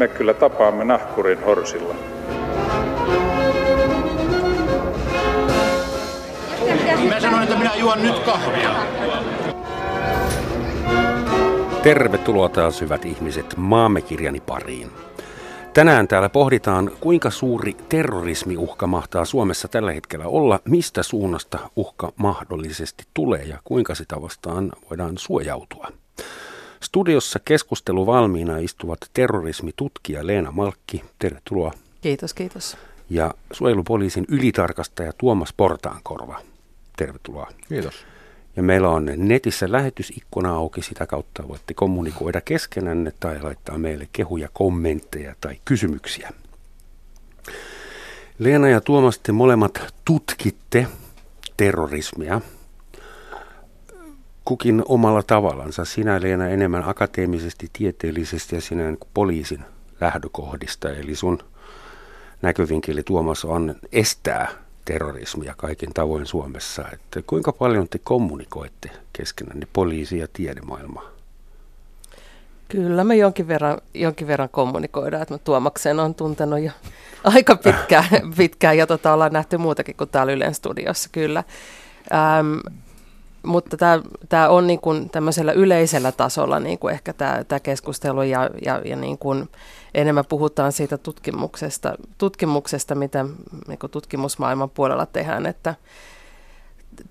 me kyllä tapaamme nahkurin horsilla. Mä sanoin, että minä juon nyt kahvia. Tervetuloa taas hyvät ihmiset maamme kirjani pariin. Tänään täällä pohditaan, kuinka suuri terrorismiuhka mahtaa Suomessa tällä hetkellä olla, mistä suunnasta uhka mahdollisesti tulee ja kuinka sitä vastaan voidaan suojautua. Studiossa keskustelu valmiina istuvat terrorismitutkija Leena Malkki. Tervetuloa. Kiitos, kiitos. Ja suojelupoliisin ylitarkastaja Tuomas Portaankorva. Tervetuloa. Kiitos. Ja meillä on netissä lähetysikkuna auki, sitä kautta voitte kommunikoida keskenänne tai laittaa meille kehuja, kommentteja tai kysymyksiä. Leena ja Tuomas, te molemmat tutkitte terrorismia kukin omalla tavallansa. Sinä Leena enemmän akateemisesti, tieteellisesti ja sinä niin poliisin lähdökohdista. Eli sun näkövinkeli Tuomas on estää terrorismia kaikin tavoin Suomessa. Että kuinka paljon te kommunikoitte keskenänne poliisi- ja tiedemaailmaa? Kyllä me jonkin verran, jonkin verran kommunikoidaan, että mä Tuomaksen on tuntenut jo aika pitkään, pitkään ja tota, ollaan nähty muutakin kuin täällä Ylen studiossa kyllä. Ähm, mutta tämä on niin kuin tämmöisellä yleisellä tasolla niin kuin ehkä tämä keskustelu ja, ja, ja niin kuin enemmän puhutaan siitä tutkimuksesta, tutkimuksesta mitä niin kuin tutkimusmaailman puolella tehdään, että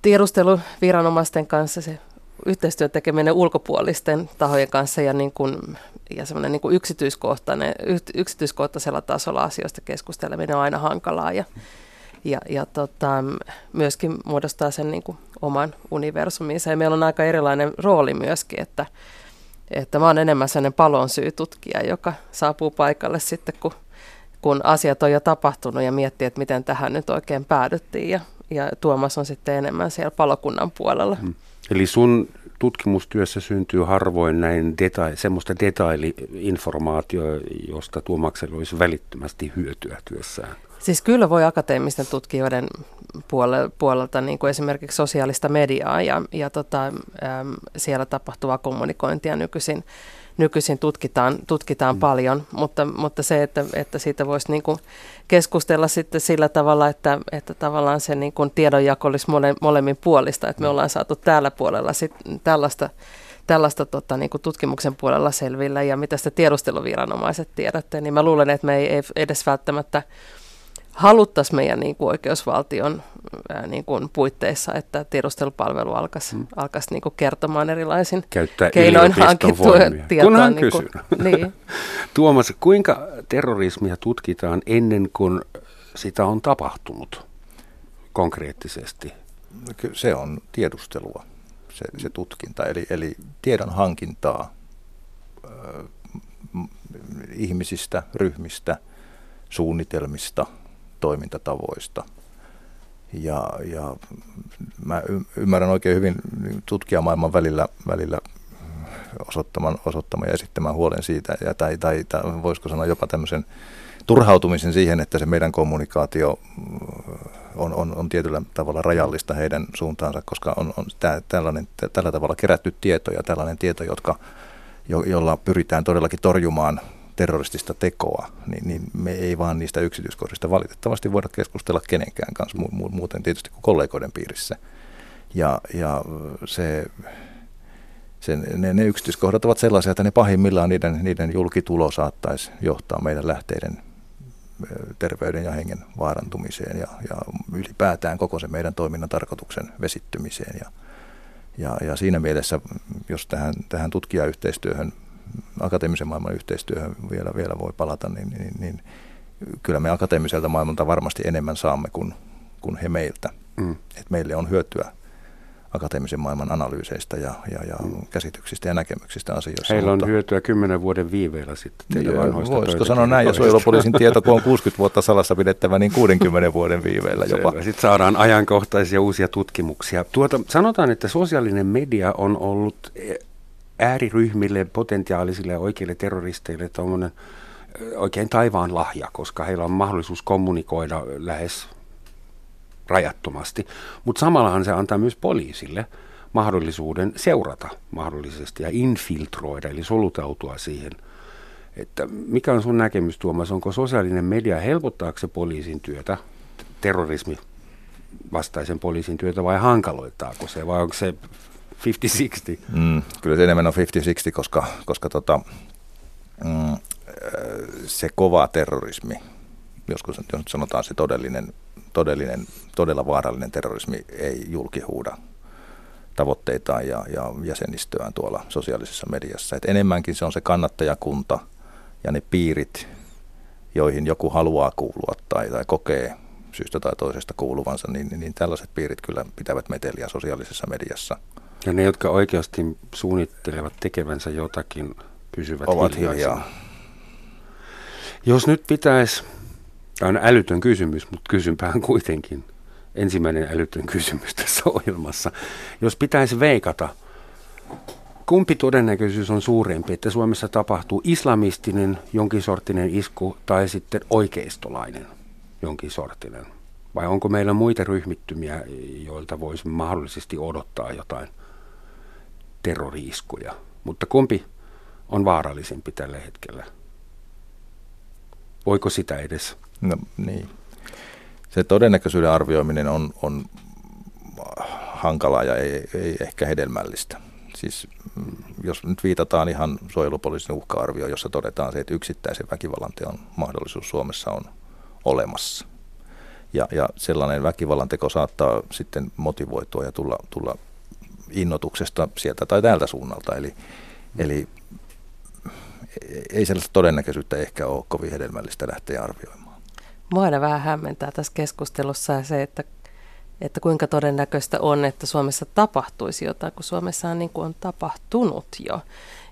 tiedusteluviranomaisten kanssa se yhteistyön tekeminen ulkopuolisten tahojen kanssa ja, niin kuin, ja semmoinen niin kuin yksityiskohtainen, yksityiskohtaisella tasolla asioista keskusteleminen on aina hankalaa ja, ja, ja tota, myöskin muodostaa sen niin kuin oman universuminsa. Ja meillä on aika erilainen rooli myöskin, että, että mä oon enemmän sellainen palon syytutkija, joka saapuu paikalle sitten, kun, kun asiat on jo tapahtunut ja miettii, että miten tähän nyt oikein päädyttiin. Ja, ja Tuomas on sitten enemmän siellä palokunnan puolella. Hmm. Eli sun tutkimustyössä syntyy harvoin näin deta- semmoista detaili-informaatiota, josta Tuomaksella olisi välittömästi hyötyä työssään. Siis kyllä voi akateemisten tutkijoiden puolelta, puolelta niin kuin esimerkiksi sosiaalista mediaa ja, ja tota, äm, siellä tapahtuvaa kommunikointia nykyisin, nykyisin tutkitaan, tutkitaan mm. paljon, mutta, mutta se, että, että siitä voisi niin kuin keskustella sitten sillä tavalla, että, että tavallaan se niin kuin tiedonjako olisi mole, molemmin puolista, että me mm. ollaan saatu täällä puolella sit tällaista tällaista tota, niin kuin tutkimuksen puolella selvillä ja mitä sitä tiedusteluviranomaiset tiedätte, niin mä luulen, että me ei, ei edes välttämättä haluttaisiin meidän niin kuin oikeusvaltion ää, niin kuin puitteissa, että tiedustelupalvelu alkaisi, hmm. alkaisi niin kuin kertomaan erilaisin Käyttää keinoin hankittua tietoa. Kunhan niin kuin, niin. Tuomas, kuinka terrorismia tutkitaan ennen kuin sitä on tapahtunut konkreettisesti? Se on tiedustelua, se, se tutkinta, eli, eli tiedon hankintaa äh, ihmisistä, ryhmistä, suunnitelmista – toimintatavoista. Ja, ja mä ymmärrän oikein hyvin tutkijamaailman välillä, välillä osoittaman, osoittaman ja esittämän huolen siitä, ja, tai, tai, tai voisiko sanoa jopa tämmöisen turhautumisen siihen, että se meidän kommunikaatio on, on, on tietyllä tavalla rajallista heidän suuntaansa, koska on, on tää, tällainen, tällä tavalla kerätty tieto ja tällainen tieto, jotka, jo, jolla pyritään todellakin torjumaan terroristista tekoa, niin, niin me ei vaan niistä yksityiskohdista valitettavasti voida keskustella kenenkään kanssa, mu- muuten tietysti kuin kollegoiden piirissä. Ja, ja se, se, ne, ne yksityiskohdat ovat sellaisia, että ne pahimmillaan niiden, niiden julkitulo saattaisi johtaa meidän lähteiden terveyden ja hengen vaarantumiseen ja, ja ylipäätään koko se meidän toiminnan tarkoituksen vesittymiseen. Ja, ja, ja siinä mielessä, jos tähän, tähän tutkijayhteistyöhön akateemisen maailman yhteistyöhön vielä, vielä voi palata, niin, niin, niin kyllä me akateemiselta maailmalta varmasti enemmän saamme kuin, kuin he meiltä. Mm. Et meille on hyötyä akateemisen maailman analyyseistä ja, ja, ja mm. käsityksistä ja näkemyksistä asioissa. Heillä on hyötyä kymmenen vuoden viiveellä sitten teidän ja, Voisiko sanoa näin, jos suojelupoliisin tieto, kun on 60 vuotta salassa pidettävä, niin 60 vuoden viiveellä jopa. Sitten saadaan ajankohtaisia uusia tutkimuksia. Tuota, sanotaan, että sosiaalinen media on ollut ääriryhmille, potentiaalisille ja oikeille terroristeille tuommoinen oikein taivaan lahja, koska heillä on mahdollisuus kommunikoida lähes rajattomasti. Mutta samallahan se antaa myös poliisille mahdollisuuden seurata mahdollisesti ja infiltroida, eli solutautua siihen. Että mikä on sun näkemys Tuomas, onko sosiaalinen media, helpottaako se poliisin työtä, terrorismi vastaisen poliisin työtä vai hankaloittaako se? Vai onko se 50-60? Mm, kyllä se enemmän on 50-60, koska, koska tota, mm, se kova terrorismi, joskus jos sanotaan se todellinen, todellinen, todella vaarallinen terrorismi ei julkihuuda tavoitteitaan ja, ja jäsenistöään tuolla sosiaalisessa mediassa. Et enemmänkin se on se kannattajakunta ja ne piirit, joihin joku haluaa kuulua tai, tai kokee syystä tai toisesta kuuluvansa, niin, niin, niin tällaiset piirit kyllä pitävät meteliä sosiaalisessa mediassa. Ja ne, jotka oikeasti suunnittelevat tekevänsä jotakin, pysyvät Ovat hiljaa. hiljaa. Jos nyt pitäisi, tämä on älytön kysymys, mutta kysynpähän kuitenkin, ensimmäinen älytön kysymys tässä ohjelmassa. Jos pitäisi veikata, kumpi todennäköisyys on suurempi, että Suomessa tapahtuu islamistinen jonkin sortinen isku tai sitten oikeistolainen jonkin sortinen? Vai onko meillä muita ryhmittymiä, joilta voisi mahdollisesti odottaa jotain terroriiskuja? Mutta kumpi on vaarallisempi tällä hetkellä? Voiko sitä edes? No niin. Se todennäköisyyden arvioiminen on, on hankalaa ja ei, ei ehkä hedelmällistä. Siis mm, jos nyt viitataan ihan suojelupoliisin uhka-arvioon, jossa todetaan se, että yksittäisen väkivallan teon mahdollisuus Suomessa on olemassa. Ja, ja sellainen väkivallan teko saattaa sitten motivoitua ja tulla, tulla innotuksesta sieltä tai täältä suunnalta. Eli, eli ei sellaista todennäköisyyttä ehkä ole kovin hedelmällistä lähteä arvioimaan. Mua aina vähän hämmentää tässä keskustelussa se, että, että kuinka todennäköistä on, että Suomessa tapahtuisi jotain, kun Suomessa niin kuin on tapahtunut jo.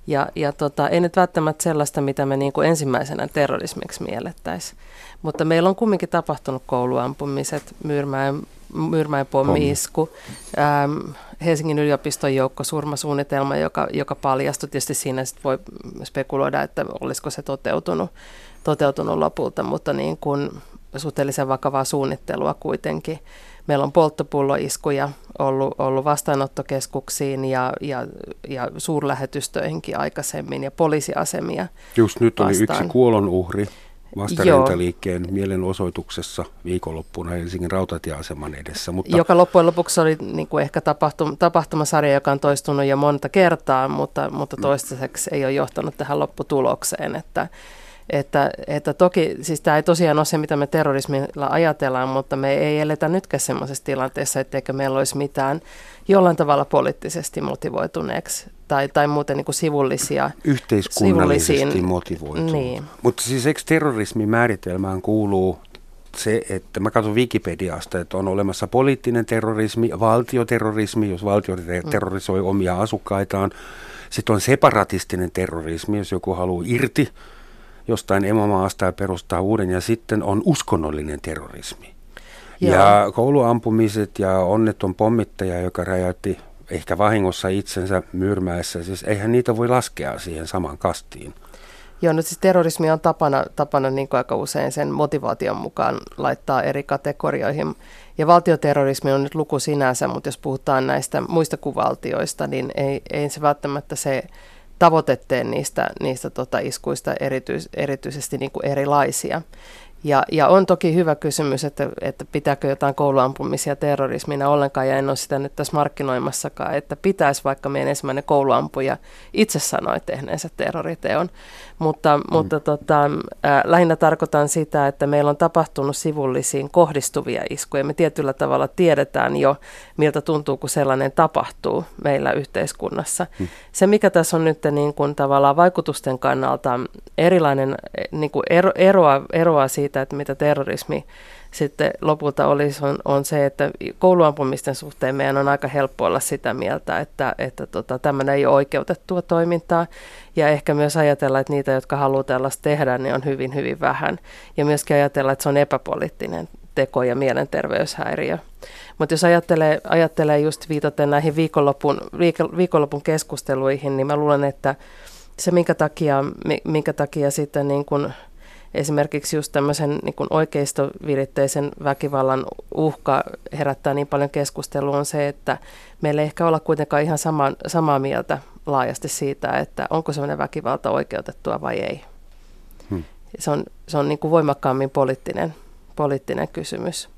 Ja, ja tota, ei nyt välttämättä sellaista, mitä me niin kuin ensimmäisenä terrorismiksi miellettäisiin. Mutta meillä on kumminkin tapahtunut kouluampumiset, Myyrmäen, Myyrmäen pommi-isku, ähm, Helsingin yliopiston joukko surmasuunnitelma, joka, joka paljastui. Tietysti siinä sit voi spekuloida, että olisiko se toteutunut, toteutunut lopulta, mutta niin kuin suhteellisen vakavaa suunnittelua kuitenkin. Meillä on polttopulloiskuja ollut, ollut vastaanottokeskuksiin ja, ja, ja suurlähetystöihinkin aikaisemmin ja poliisiasemia Just nyt oli vastaan. yksi kuolonuhri vastarintaliikkeen mielenosoituksessa viikonloppuna Helsingin rautatieaseman edessä. Mutta joka loppujen lopuksi oli niin kuin ehkä tapahtum, tapahtumasarja, joka on toistunut jo monta kertaa, mutta, mutta toistaiseksi ei ole johtanut tähän lopputulokseen. Että, että, että toki, siis tämä ei tosiaan ole se, mitä me terrorismilla ajatellaan, mutta me ei eletä nytkään sellaisessa tilanteessa, etteikö meillä olisi mitään jollain tavalla poliittisesti motivoituneeksi tai, tai muuten niin kuin sivullisia. Yhteiskunnallisesti motivoitunut. Niin. Mutta siis eikö terrorismin määritelmään kuuluu se, että mä katson Wikipediasta, että on olemassa poliittinen terrorismi, valtioterrorismi, jos valtio mm. terrorisoi omia asukkaitaan. Sitten on separatistinen terrorismi, jos joku haluaa irti jostain emomaasta ja perustaa uuden. Ja sitten on uskonnollinen terrorismi. Joo. Ja kouluampumiset ja onneton pommittaja, joka räjäytti ehkä vahingossa itsensä myrmäessä, siis eihän niitä voi laskea siihen samaan kastiin. Joo, no siis terrorismi on tapana, tapana niin kuin aika usein sen motivaation mukaan laittaa eri kategorioihin. Ja valtioterrorismi on nyt luku sinänsä, mutta jos puhutaan näistä muista kuvaltioista, niin ei, ei se välttämättä se tavoitetteen niistä, niistä tota iskuista erityis, erityisesti niin kuin erilaisia. Ja, ja on toki hyvä kysymys, että, että pitääkö jotain kouluampumisia terrorismina ollenkaan, ja en ole sitä nyt tässä markkinoimassakaan, että pitäisi vaikka meidän ensimmäinen kouluampuja itse sanoi tehneensä terroriteon. Mutta, mm. mutta tota, äh, lähinnä tarkoitan sitä, että meillä on tapahtunut sivullisiin kohdistuvia iskuja. Me tietyllä tavalla tiedetään jo, miltä tuntuu, kun sellainen tapahtuu meillä yhteiskunnassa. Mm. Se, mikä tässä on nyt niin kuin tavallaan vaikutusten kannalta erilainen, niin kuin ero, eroa, eroa siitä, että mitä terrorismi sitten lopulta olisi, on, on se, että kouluampumisten suhteen meidän on aika helppo olla sitä mieltä, että, että tota, tämmöinen ei ole oikeutettua toimintaa. Ja ehkä myös ajatella, että niitä, jotka haluaa tällaista tehdä, niin on hyvin, hyvin vähän. Ja myöskin ajatella, että se on epäpoliittinen teko ja mielenterveyshäiriö. Mutta jos ajattelee, ajattelee just viitaten näihin viikonlopun, viikonlopun keskusteluihin, niin mä luulen, että se minkä takia, minkä takia sitten niin kun esimerkiksi just tämmöisen niin kuin oikeistoviritteisen väkivallan uhka herättää niin paljon keskustelua on se, että meillä ei ehkä olla kuitenkaan ihan sama, samaa mieltä laajasti siitä, että onko semmoinen väkivalta oikeutettua vai ei. Se on, se on niin kuin voimakkaammin poliittinen, poliittinen kysymys.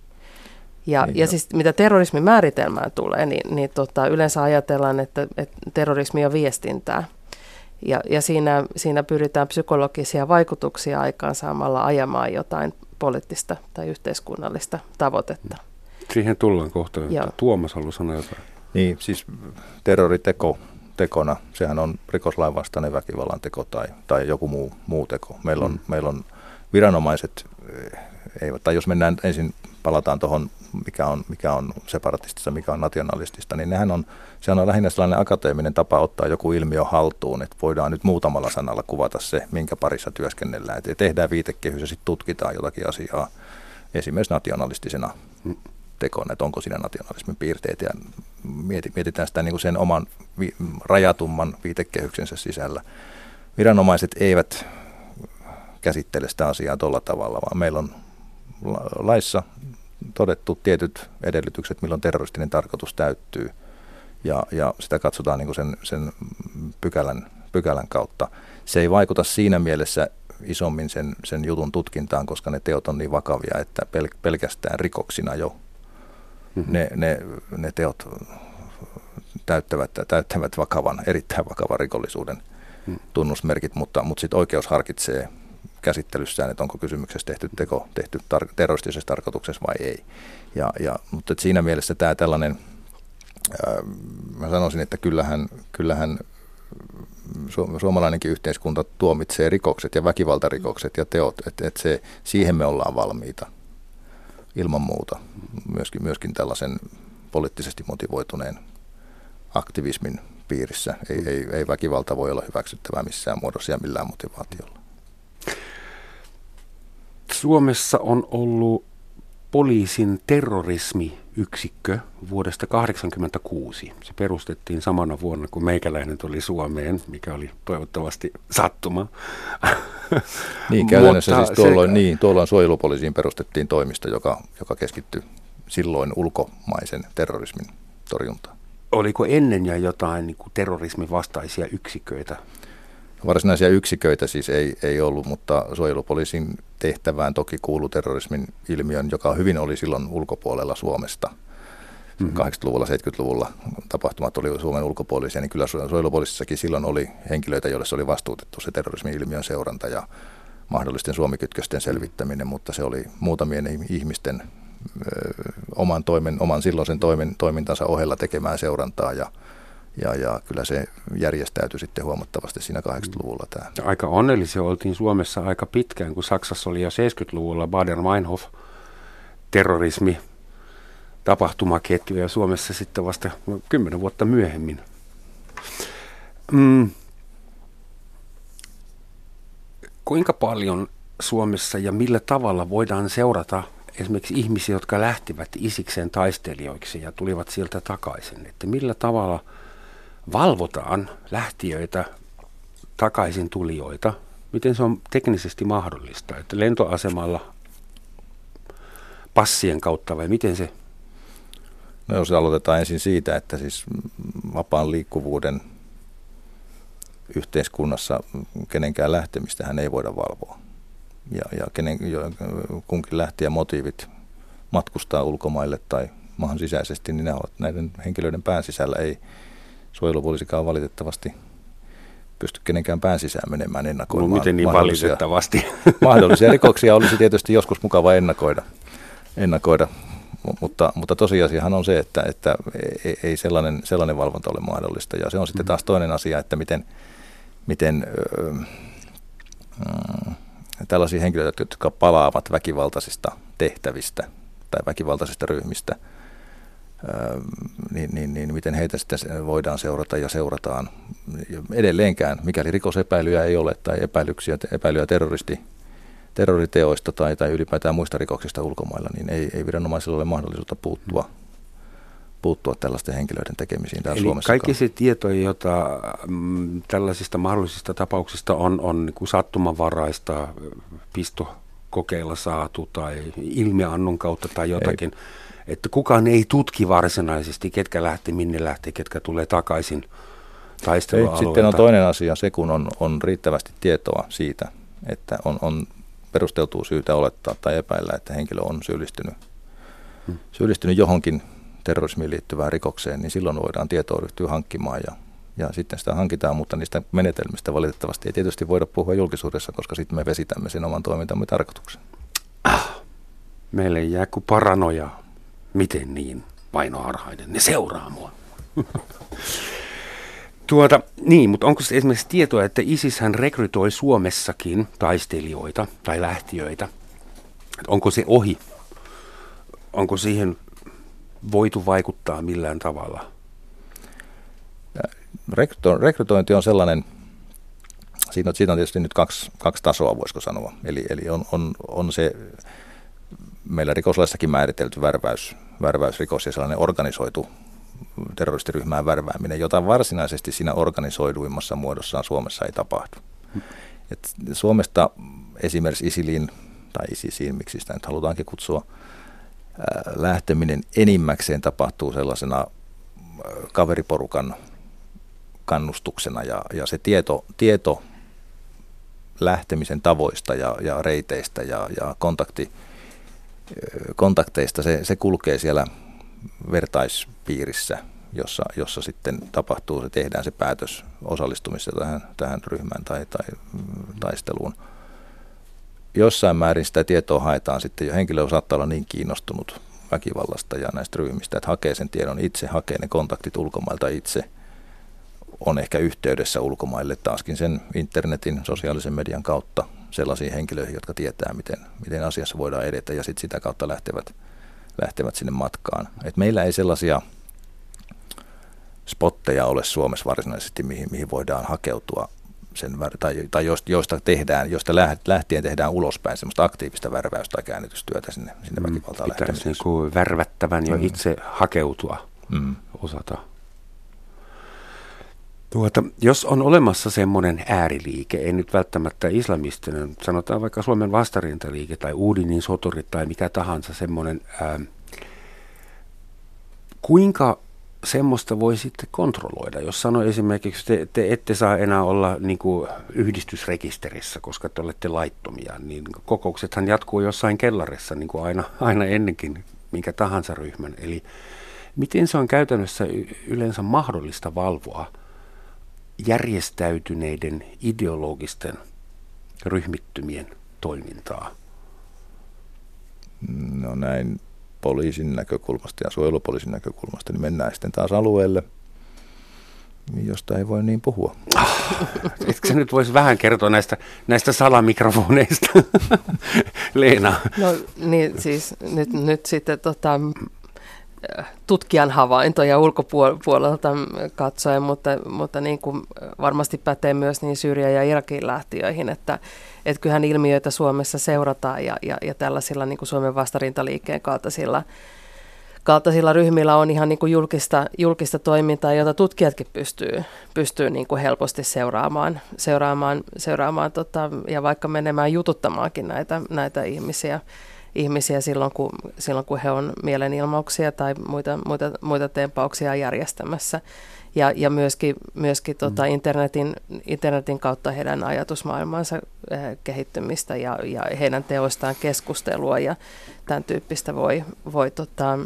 Ja, niin, ja siis mitä terrorismin määritelmään tulee, niin, niin tota, yleensä ajatellaan, että, että terrorismi on viestintää. Ja, ja siinä, siinä pyritään psykologisia vaikutuksia aikaansaamalla ajamaan jotain poliittista tai yhteiskunnallista tavoitetta. Siihen tullaan kohta. Tuomas haluaa sanoa jotain. Niin, siis terroriteko tekona, sehän on rikoslain vastainen väkivallan teko tai, tai joku muu, muu teko. Meillä on, mm. meillä on viranomaiset, eh, eivät, tai jos mennään ensin, palataan tuohon, mikä on, mikä on separatistista, mikä on nationalistista, niin nehän on, sehän on lähinnä sellainen akateeminen tapa ottaa joku ilmiö haltuun, että voidaan nyt muutamalla sanalla kuvata se, minkä parissa työskennellään. Että tehdään viitekehys ja sitten tutkitaan jotakin asiaa esimerkiksi nationalistisena mm tekona, että onko siinä nationalismin piirteet ja mietitään sitä niin kuin sen oman vi- rajatumman viitekehyksensä sisällä. Viranomaiset eivät käsittele sitä asiaa tuolla tavalla, vaan meillä on laissa todettu tietyt edellytykset, milloin terroristinen tarkoitus täyttyy ja, ja sitä katsotaan niin kuin sen, sen pykälän, pykälän kautta. Se ei vaikuta siinä mielessä isommin sen, sen jutun tutkintaan, koska ne teot on niin vakavia, että pel, pelkästään rikoksina jo mm-hmm. ne, ne, ne teot täyttävät, täyttävät vakavan, erittäin vakavan rikollisuuden mm. tunnusmerkit, mutta, mutta sitten oikeus harkitsee käsittelyssään, että onko kysymyksessä tehty teko tehty tar- terroristisessa tarkoituksessa vai ei. Ja, ja, mutta siinä mielessä tämä tällainen, ää, mä sanoisin, että kyllähän, kyllähän suomalainenkin yhteiskunta tuomitsee rikokset ja väkivaltarikokset ja teot, että, että se, siihen me ollaan valmiita ilman muuta myöskin, myöskin tällaisen poliittisesti motivoituneen aktivismin piirissä. Ei, ei, ei väkivalta voi olla hyväksyttävää missään muodossa ja millään motivaatiolla. Suomessa on ollut poliisin terrorismiyksikkö vuodesta 1986. Se perustettiin samana vuonna, kun meikäläinen tuli Suomeen, mikä oli toivottavasti sattuma. Niin, käytännössä siis tuolloin, se, niin, tuolloin suojelupoliisiin perustettiin toimisto, joka, joka keskittyi silloin ulkomaisen terrorismin torjuntaan. Oliko ennen ja jotain niin kuin terrorismin vastaisia yksiköitä? Varsinaisia yksiköitä siis ei, ei ollut, mutta suojelupoliisin tehtävään toki kuulu terrorismin ilmiön, joka hyvin oli silloin ulkopuolella Suomesta. Mm-hmm. 80-luvulla, 70-luvulla tapahtumat oli Suomen ulkopuolisia, niin kyllä suojelupoliisissakin silloin oli henkilöitä, joille se oli vastuutettu se terrorismin ilmiön seuranta ja mahdollisten suomikytkösten selvittäminen, mutta se oli muutamien ihmisten ö, oman, toimen, oman silloisen toimen, toimintansa ohella tekemään seurantaa ja ja, ja kyllä se järjestäytyi sitten huomattavasti siinä 80-luvulla. Tämä. Aika onnellisia oltiin Suomessa aika pitkään, kun Saksassa oli jo 70-luvulla Baden-Meinhof terrorismi tapahtumaketju ja Suomessa sitten vasta kymmenen vuotta myöhemmin. Mm. Kuinka paljon Suomessa ja millä tavalla voidaan seurata esimerkiksi ihmisiä, jotka lähtivät isikseen taistelijoiksi ja tulivat sieltä takaisin? Että millä tavalla – valvotaan lähtiöitä, takaisin tulijoita. Miten se on teknisesti mahdollista, että lentoasemalla passien kautta vai miten se? No jos aloitetaan ensin siitä, että siis vapaan liikkuvuuden yhteiskunnassa kenenkään lähtemistä hän ei voida valvoa. Ja, ja kenen, jo, kunkin lähtijä motiivit matkustaa ulkomaille tai maan sisäisesti, niin ne ovat näiden henkilöiden pään sisällä ei, suojelupoliisikaan valitettavasti pysty kenenkään pään sisään menemään ennakoimaan. No, miten niin valitettavasti? Mahdollisia rikoksia olisi tietysti joskus mukava ennakoida, ennakoida. mutta, mutta tosiasiahan on se, että, että ei sellainen, sellainen valvonta ole mahdollista. Ja se on sitten taas toinen asia, että miten, miten öö, tällaisia henkilöitä, jotka palaavat väkivaltaisista tehtävistä tai väkivaltaisista ryhmistä – niin, niin, niin miten heitä sitten voidaan seurata ja seurataan. Edelleenkään, mikäli rikosepäilyjä ei ole tai epäilyksiä, epäilyjä terroristi, terroriteoista tai, tai ylipäätään muista rikoksista ulkomailla, niin ei, ei viranomaisilla ole mahdollisuutta puuttua, puuttua tällaisten henkilöiden tekemisiin täällä Eli Suomessa. kaikki se tieto, jota mm, tällaisista mahdollisista tapauksista on, on niin kuin sattumanvaraista, pistokokeilla saatu tai ilmiannon kautta tai jotakin. Ei että kukaan ei tutki varsinaisesti, ketkä lähti, minne lähti, ketkä tulee takaisin taistelualueelta. Sitten on toinen asia, se kun on, on riittävästi tietoa siitä, että on, on perusteltua syytä olettaa tai epäillä, että henkilö on syyllistynyt, hmm. syyllistynyt johonkin terrorismiin liittyvään rikokseen, niin silloin voidaan tietoa ryhtyä hankkimaan ja, ja sitten sitä hankitaan, mutta niistä menetelmistä valitettavasti ei tietysti voida puhua julkisuudessa, koska sitten me vesitämme sen oman toimintamme tarkoituksen. Ah, meille jää kuin paranoja. Miten niin, painoharhainen? Ne seuraa mua. Tuota, niin, mutta onko se esimerkiksi tietoa, että ISIS hän rekrytoi Suomessakin taistelijoita tai lähtiöitä? Onko se ohi? Onko siihen voitu vaikuttaa millään tavalla? Rekrytointi on sellainen, siinä on, siinä on tietysti nyt kaksi, kaksi tasoa, voisiko sanoa. Eli, eli on, on, on se meillä rikoslaissakin määritelty värväys, värväysrikos ja sellainen organisoitu terroristiryhmään värvääminen, jota varsinaisesti siinä organisoiduimmassa muodossaan Suomessa ei tapahdu. Et Suomesta esimerkiksi ISILin tai ISISiin, miksi sitä nyt halutaankin kutsua, lähteminen enimmäkseen tapahtuu sellaisena kaveriporukan kannustuksena ja, ja se tieto, tieto lähtemisen tavoista ja, ja reiteistä ja, ja kontakti, kontakteista, se, se kulkee siellä vertaispiirissä, jossa, jossa sitten tapahtuu, se tehdään se päätös osallistumisesta tähän, tähän ryhmään tai, tai taisteluun. Jossain määrin sitä tietoa haetaan sitten jo. Henkilö saattaa olla niin kiinnostunut väkivallasta ja näistä ryhmistä, että hakee sen tiedon itse, hakee ne kontaktit ulkomailta itse, on ehkä yhteydessä ulkomaille taaskin sen internetin, sosiaalisen median kautta sellaisiin henkilöihin, jotka tietää, miten, miten asiassa voidaan edetä ja sitten sitä kautta lähtevät – lähtevät sinne matkaan. Et meillä ei sellaisia spotteja ole Suomessa varsinaisesti, mihin, mihin voidaan hakeutua sen, tai, tai joista, tehdään, joista lähtien tehdään ulospäin semmoista aktiivista värväystä tai käännytystyötä sinne, sinne mm, väkivaltaan lähtemiseen. Pitäisi niin värvättävän jo mm. itse hakeutua, mm. osata. Tuota, jos on olemassa semmoinen ääriliike, ei nyt välttämättä islamistinen, sanotaan vaikka Suomen vastarintaliike tai Uudinin soturit tai mikä tahansa semmoinen, ää, kuinka semmoista voi sitten kontrolloida, jos sanoo esimerkiksi, te, te ette saa enää olla niin kuin yhdistysrekisterissä, koska te olette laittomia, niin kokouksethan jatkuu jossain kellarissa niin kuin aina, aina ennenkin minkä tahansa ryhmän. Eli miten se on käytännössä yleensä mahdollista valvoa – järjestäytyneiden ideologisten ryhmittymien toimintaa? No näin poliisin näkökulmasta ja suojelupoliisin näkökulmasta, niin mennään sitten taas alueelle, josta ei voi niin puhua. Ah, etkö sä nyt voisi vähän kertoa näistä, näistä salamikrofoneista, Leena? No niin, siis nyt, nyt sitten tota, tutkijan havaintoja ulkopuolelta katsoen, mutta, mutta niin kuin varmasti pätee myös niin Syyrian ja Irakin lähtiöihin, että, että kyllähän ilmiöitä Suomessa seurataan ja, ja, ja tällaisilla niin kuin Suomen vastarintaliikkeen kaltaisilla, kaltaisilla ryhmillä on ihan niin kuin julkista, julkista toimintaa, jota tutkijatkin pystyy, pystyy niin kuin helposti seuraamaan, seuraamaan, seuraamaan tota, ja vaikka menemään jututtamaankin näitä, näitä ihmisiä ihmisiä silloin, kun, silloin, kun he on mielenilmauksia tai muita, muita, muita tempauksia järjestämässä. Ja, ja myöskin, myöskin tota mm. internetin, internetin kautta heidän ajatusmaailmansa äh, kehittymistä ja, ja heidän teoistaan keskustelua ja tämän tyyppistä voi, voi tota,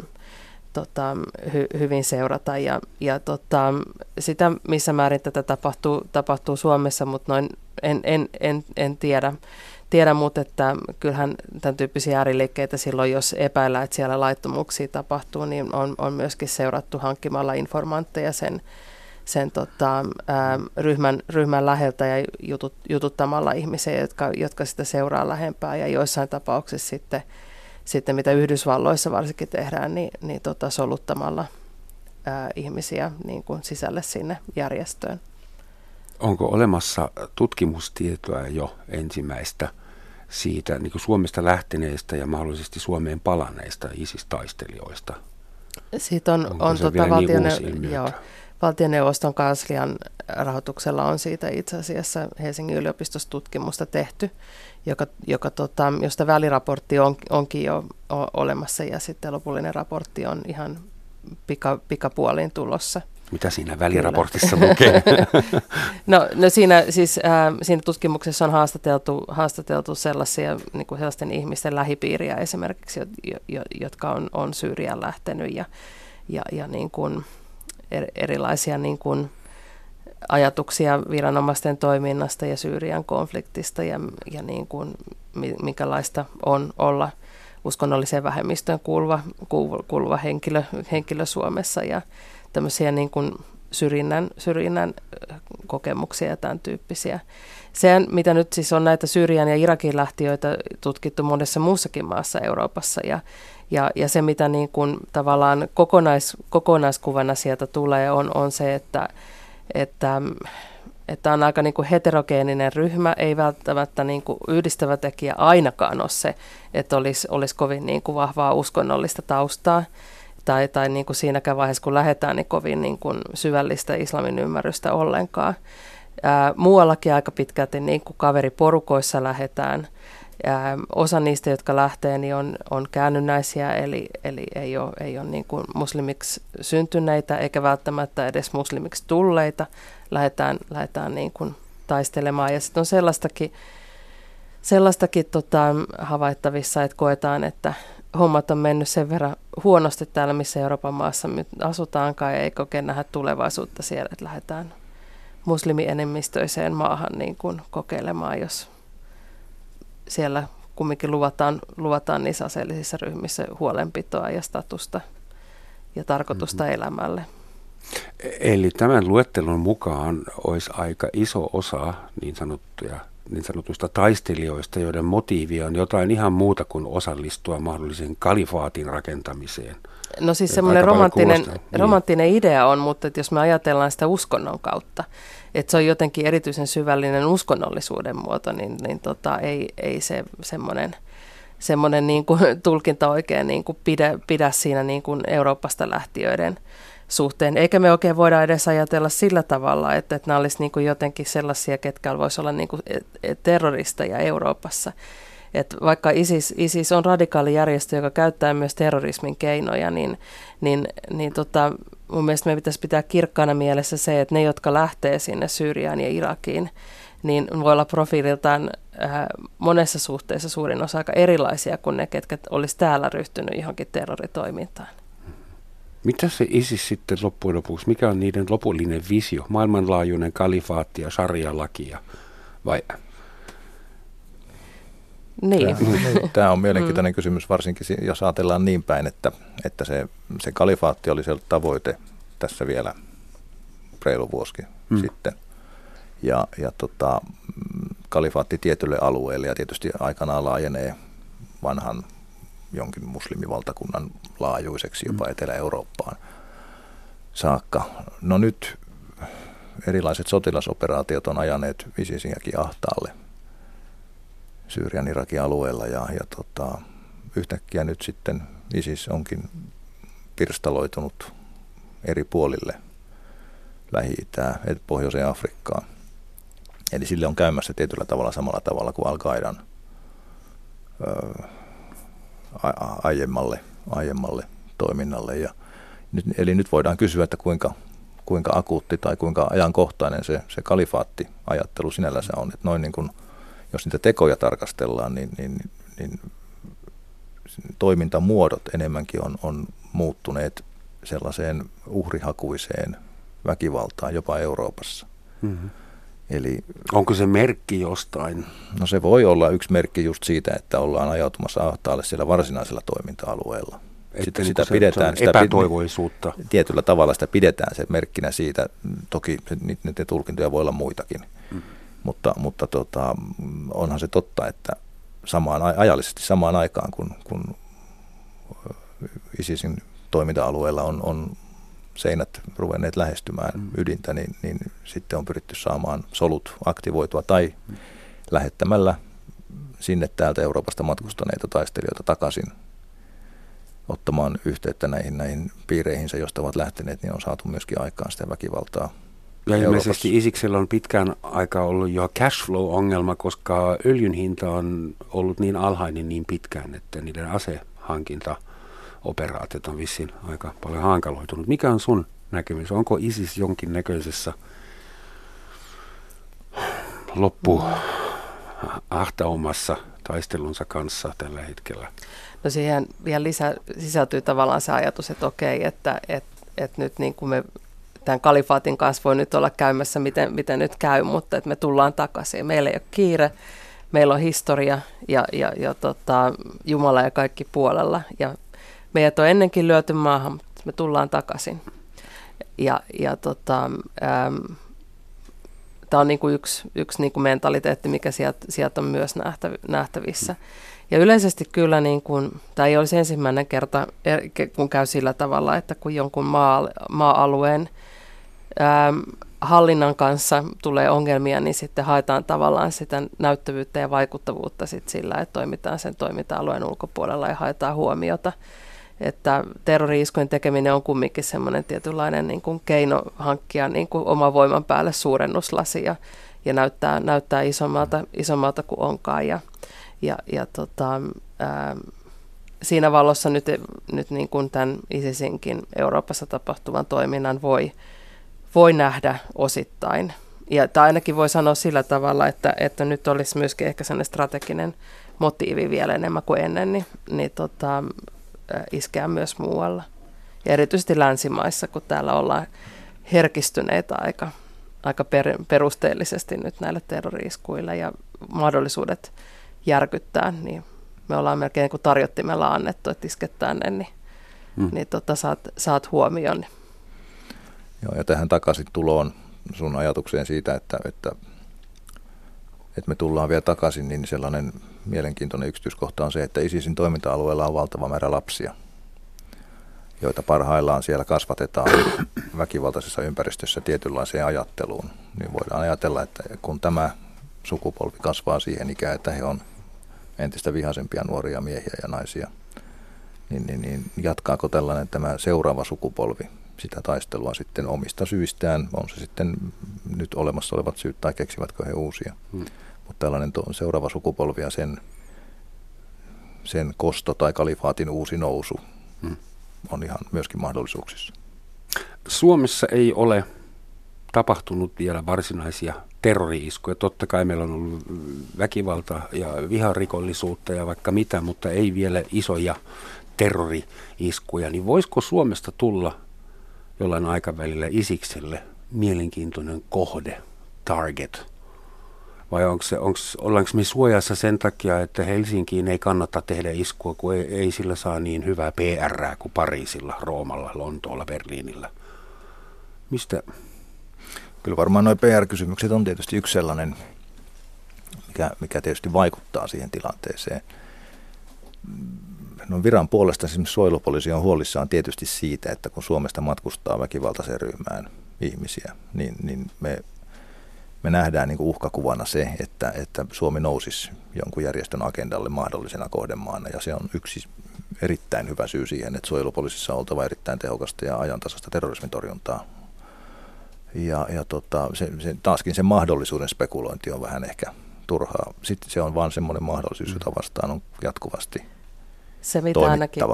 tota, hy, hyvin seurata. Ja, ja tota, sitä, missä määrin tätä tapahtuu, tapahtuu Suomessa, mutta noin en, en, en, en tiedä tiedä, mutta että kyllähän tämän tyyppisiä ääriliikkeitä silloin, jos epäillään, että siellä laittomuuksia tapahtuu, niin on, on myöskin seurattu hankkimalla informantteja sen, sen tota, ää, ryhmän, ryhmän läheltä ja jutut, jututtamalla ihmisiä, jotka, jotka sitä seuraa lähempää ja joissain tapauksissa sitten, sitten mitä Yhdysvalloissa varsinkin tehdään, niin, niin tota, soluttamalla ää, ihmisiä niin kuin sisälle sinne järjestöön. Onko olemassa tutkimustietoa jo ensimmäistä siitä niin Suomesta lähteneistä ja mahdollisesti Suomeen palanneista ISIS-taistelijoista? Siitä on, on tota valtione- niin joo, valtioneuvoston kanslian rahoituksella on siitä itse asiassa Helsingin yliopistossa tutkimusta tehty, joka, joka tota, josta väliraportti on, onkin jo olemassa ja sitten lopullinen raportti on ihan pika, pikapuoliin tulossa – Mitä siinä väliraportissa lukee? no, no siinä, siis, äh, siinä tutkimuksessa on haastateltu, haastateltu sellaisia niin kuin sellaisten ihmisten lähipiiriä esimerkiksi, jo, jo, jotka on, on Syyriaan lähtenyt ja, ja, ja niin kuin er, erilaisia niin kuin ajatuksia viranomaisten toiminnasta ja Syyrian konfliktista ja, ja niin kuin, minkälaista on olla uskonnolliseen vähemmistöön kuuluva, kuuluva henkilö, henkilö Suomessa ja tämmöisiä niin kuin syrjinnän, syrjinnän kokemuksia ja tämän tyyppisiä. Se, mitä nyt siis on näitä Syyrian ja Irakin lähtiöitä tutkittu monessa muussakin maassa Euroopassa ja, ja, ja se, mitä niin kuin tavallaan kokonais, kokonaiskuvana sieltä tulee, on, on se, että, että että on aika niin kuin heterogeeninen ryhmä, ei välttämättä niin kuin yhdistävä tekijä ainakaan ole se, että olisi, olisi kovin niin kuin vahvaa uskonnollista taustaa tai, tai niin kuin siinäkään vaiheessa, kun lähdetään, niin kovin niin kuin syvällistä islamin ymmärrystä ollenkaan. Ää, muuallakin aika pitkälti niin kuin kaveriporukoissa lähdetään. Ää, osa niistä, jotka lähtee, niin on, on käännynnäisiä, eli, eli ei ole, ei ole niin kuin muslimiksi syntyneitä eikä välttämättä edes muslimiksi tulleita. Lähdetään, lähdetään niin kuin taistelemaan. Ja sitten on sellaistakin, sellaistakin tota, havaittavissa, että koetaan, että hommat on mennyt sen verran huonosti täällä, missä Euroopan maassa nyt asutaankaan, ja ei oikein nähdä tulevaisuutta siellä, että lähdetään muslimienemmistöiseen maahan niin kuin kokeilemaan, jos siellä kumminkin luvataan, luvataan niissä aseellisissa ryhmissä huolenpitoa ja statusta ja tarkoitusta mm-hmm. elämälle. Eli tämän luettelon mukaan olisi aika iso osa niin sanottuja niin sanotuista taistelijoista, joiden motiivi on jotain ihan muuta kuin osallistua mahdollisen kalifaatin rakentamiseen. No siis semmoinen romanttinen, niin. romanttinen idea on, mutta että jos me ajatellaan sitä uskonnon kautta, että se on jotenkin erityisen syvällinen uskonnollisuuden muoto, niin, niin tota, ei, ei se semmoinen semmoinen niin kuin, tulkinta oikein niin kuin pidä, pidä siinä niin kuin Euroopasta lähtiöiden suhteen. Eikä me oikein voida edes ajatella sillä tavalla, että, että nämä olisivat niin jotenkin sellaisia, ketkä voisivat olla niin kuin terroristeja Euroopassa. Et vaikka ISIS, ISIS on radikaali järjestö, joka käyttää myös terrorismin keinoja, niin, niin, niin tota, mun mielestä meidän pitäisi pitää kirkkaana mielessä se, että ne, jotka lähtee sinne Syyriaan ja Irakiin, niin voi olla profiililtaan äh, monessa suhteessa suurin osa aika erilaisia kuin ne, ketkä olisi täällä ryhtynyt johonkin terroritoimintaan. Mitä se ISIS sitten loppujen lopuksi, mikä on niiden lopullinen visio? Maailmanlaajuinen kalifaatti ja sarjalakia vai? Niin. Tämä, tämä on mielenkiintoinen mm. kysymys, varsinkin jos ajatellaan niin päin, että, että se, se kalifaatti oli se tavoite tässä vielä reilu vuosi mm. sitten. Ja, ja tota, kalifaatti tietylle alueelle ja tietysti aikanaan laajenee vanhan jonkin muslimivaltakunnan laajuiseksi jopa. Etelä-Eurooppaan saakka. No nyt erilaiset sotilasoperaatiot on ajaneet ISISinäkin ahtaalle Syyrian Irakin alueella ja, ja tota, yhtäkkiä nyt sitten ISIS onkin pirstaloitunut eri puolille Lähi-Itää, Pohjoiseen Afrikkaan. Eli sille on käymässä tietyllä tavalla samalla tavalla kuin Al-Qaidan aiemmalle, aiemmalle toiminnalle. Ja nyt, eli nyt voidaan kysyä, että kuinka, kuinka akuutti tai kuinka ajankohtainen se, se kalifaatti-ajattelu sinällänsä on. Että noin niin kuin, jos niitä tekoja tarkastellaan, niin, niin, niin toimintamuodot enemmänkin on, on muuttuneet sellaiseen uhrihakuiseen väkivaltaan jopa Euroopassa. Mm-hmm. Eli, Onko se merkki jostain? No se voi olla yksi merkki just siitä, että ollaan ajautumassa ahtaalle siellä varsinaisella toiminta-alueella. Että sitä, niin sitä se, pidetään, se epätoivoisuutta. Sitä, tietyllä tavalla sitä pidetään se merkkinä siitä. Toki niiden tulkintoja voi olla muitakin. Mm. Mutta, mutta tota, onhan se totta, että samaan, ajallisesti samaan aikaan, kun, kun ISISin toiminta-alueella on, on seinät ruvenneet lähestymään mm. ydintä, niin, niin sitten on pyritty saamaan solut aktivoitua tai mm. lähettämällä sinne täältä Euroopasta matkustaneita taistelijoita takaisin ottamaan yhteyttä näihin, näihin piireihinsä, joista ovat lähteneet, niin on saatu myöskin aikaan sitä väkivaltaa. Ja ilmeisesti Isiksellä on pitkään aikaa ollut jo cash flow-ongelma, koska öljyn hinta on ollut niin alhainen niin pitkään, että niiden asehankinta – operaatiot on vissiin aika paljon hankaloitunut. Mikä on sun näkemys? Onko ISIS jonkin näköisessä loppu ahtaumassa taistelunsa kanssa tällä hetkellä? No siihen vielä lisä, sisältyy tavallaan se ajatus, että okei, että, että, että nyt niin kuin me tämän kalifaatin kanssa voi nyt olla käymässä, miten, miten nyt käy, mutta että me tullaan takaisin. Meillä ei ole kiire, meillä on historia ja, ja, ja tota, Jumala ja kaikki puolella. Ja meidät on ennenkin lyöty maahan, mutta me tullaan takaisin. Ja, ja tota, tämä on niin kuin yksi, yksi niin kuin mentaliteetti, mikä sieltä, sieltä on myös nähtävissä. Ja yleisesti kyllä, niin kuin, tämä ei olisi ensimmäinen kerta, e, kun käy sillä tavalla, että kun jonkun maa, maa-alueen äm, hallinnan kanssa tulee ongelmia, niin sitten haetaan tavallaan sitä näyttävyyttä ja vaikuttavuutta sit sillä, että toimitaan sen toiminta-alueen ulkopuolella ja haetaan huomiota. Että terrori-iskujen tekeminen on kumminkin semmoinen tietynlainen niin kuin keino hankkia niin kuin oma voiman päälle suurennuslasi ja, ja näyttää, näyttää isommalta, isommalta kuin onkaan. Ja, ja, ja tota, ää, siinä valossa nyt, nyt niin kuin tämän ISISinkin Euroopassa tapahtuvan toiminnan voi, voi nähdä osittain. Ja, tai ainakin voi sanoa sillä tavalla, että, että nyt olisi myöskin ehkä sellainen strateginen motiivi vielä enemmän kuin ennen, niin, niin tota, iskeä myös muualla. Ja erityisesti länsimaissa, kun täällä ollaan herkistyneitä aika, aika per, perusteellisesti nyt näille terroriiskuille ja mahdollisuudet järkyttää, niin me ollaan melkein niin kuin tarjottimella annettu, että isket tänne, niin, hmm. niin tota, saat, saat huomioon. Joo, ja tähän takaisin tuloon sun ajatukseen siitä, että, että, että me tullaan vielä takaisin, niin sellainen mielenkiintoinen yksityiskohta on se, että ISISin toiminta-alueella on valtava määrä lapsia, joita parhaillaan siellä kasvatetaan väkivaltaisessa ympäristössä tietynlaiseen ajatteluun. Niin voidaan ajatella, että kun tämä sukupolvi kasvaa siihen ikään, että he on entistä vihaisempia nuoria miehiä ja naisia, niin, niin, niin jatkaako tällainen tämä seuraava sukupolvi sitä taistelua sitten omista syistään, on se sitten nyt olemassa olevat syyt tai keksivätkö he uusia. Hmm. Mutta tällainen to, seuraava sukupolvi ja sen, sen kosto tai kalifaatin uusi nousu hmm. on ihan myöskin mahdollisuuksissa. Suomessa ei ole tapahtunut vielä varsinaisia terrori-iskuja. Totta kai meillä on ollut väkivalta ja viharikollisuutta ja vaikka mitä, mutta ei vielä isoja terrori-iskuja. Niin voisiko Suomesta tulla jollain aikavälillä isikselle mielenkiintoinen kohde, target? Vai onko se, onko, ollaanko me suojassa sen takia, että Helsinkiin ei kannata tehdä iskua, kun ei, ei sillä saa niin hyvää PR kuin Pariisilla, Roomalla, Lontoolla, Berliinillä? Mistä, Kyllä varmaan nuo PR-kysymykset on tietysti yksi sellainen, mikä, mikä tietysti vaikuttaa siihen tilanteeseen. No viran puolesta esimerkiksi suojelupoliisi on huolissaan tietysti siitä, että kun Suomesta matkustaa väkivaltaiseen ryhmään ihmisiä, niin, niin me, me nähdään niin uhkakuvana se, että, että Suomi nousisi jonkun järjestön agendalle mahdollisena kohdemaana. Ja se on yksi erittäin hyvä syy siihen, että suojelupoliisissa on oltava erittäin tehokasta ja ajantasaista terrorismin torjuntaa ja, ja tota, se, se, taaskin sen mahdollisuuden spekulointi on vähän ehkä turhaa. Sitten se on vain semmoinen mahdollisuus, jota mm. vastaan on jatkuvasti se, mitä ainakin,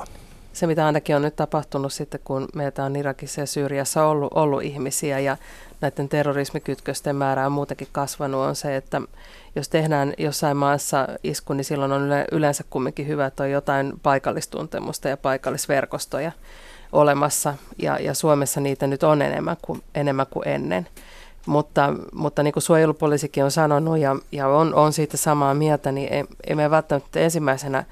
se, mitä ainakin on nyt tapahtunut sitten, kun meitä on Irakissa ja Syyriassa ollut, ollut ihmisiä ja näiden terrorismikytkösten määrä on muutenkin kasvanut, on se, että jos tehdään jossain maassa isku, niin silloin on yleensä kumminkin hyvä, että on jotain paikallistuntemusta ja paikallisverkostoja olemassa ja, ja Suomessa niitä nyt on enemmän kuin, enemmän kuin ennen. Mutta, mutta niin kuin suojelupoliisikin on sanonut ja, ja on, on siitä samaa mieltä, niin ei, ei me välttämättä ensimmäisenä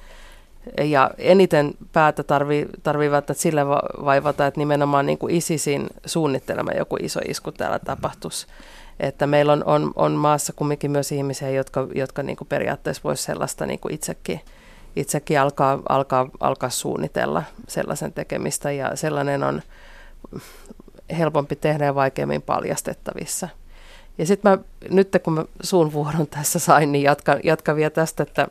ja eniten päätä tarvii, tarvii välttämättä sille vaivata, että nimenomaan niin kuin ISISin suunnittelema joku iso isku täällä tapahtuisi. Että meillä on, on, on maassa kumminkin myös ihmisiä, jotka, jotka niin kuin periaatteessa voisi sellaista niin kuin itsekin – itsekin alkaa, alkaa, alkaa suunnitella sellaisen tekemistä ja sellainen on helpompi tehdä ja vaikeammin paljastettavissa. Ja sitten mä, nyt kun mä suun vuoron tässä sain, niin jatkan, jatkan vielä tästä, että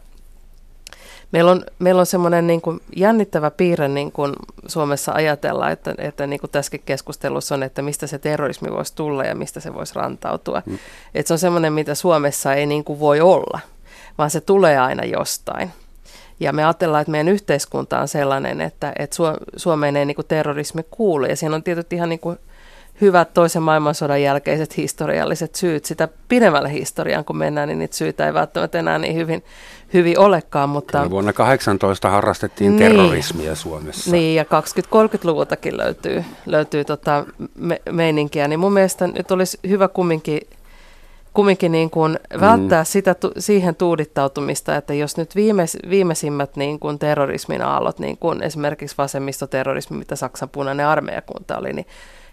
meillä on, meillä on semmoinen niin kuin jännittävä piirre niin kuin Suomessa ajatella, että, että niin kuin tässäkin keskustelussa on, että mistä se terrorismi voisi tulla ja mistä se voisi rantautua. Mm. Että se on semmoinen, mitä Suomessa ei niin kuin voi olla, vaan se tulee aina jostain. Ja me ajatellaan, että meidän yhteiskunta on sellainen, että, että Suomeen ei niin kuin terrorismi kuulu. Ja siinä on tietysti ihan niin kuin hyvät toisen maailmansodan jälkeiset historialliset syyt. Sitä pidemmälle historiaan kun mennään, niin niitä syitä ei välttämättä enää niin hyvin, hyvin olekaan. Mutta... Kyllä vuonna 18 harrastettiin niin, terrorismia Suomessa. Niin, ja 20-30-luvultakin löytyy, löytyy tota me, meininkiä. Niin mun mielestä nyt olisi hyvä kumminkin kumminkin niin kuin välttää mm. sitä, siihen tuudittautumista, että jos nyt viimeis, viimeisimmät niin kuin terrorismin aallot, niin kuin esimerkiksi vasemmistoterrorismi, mitä Saksan punainen armeijakunta oli, niin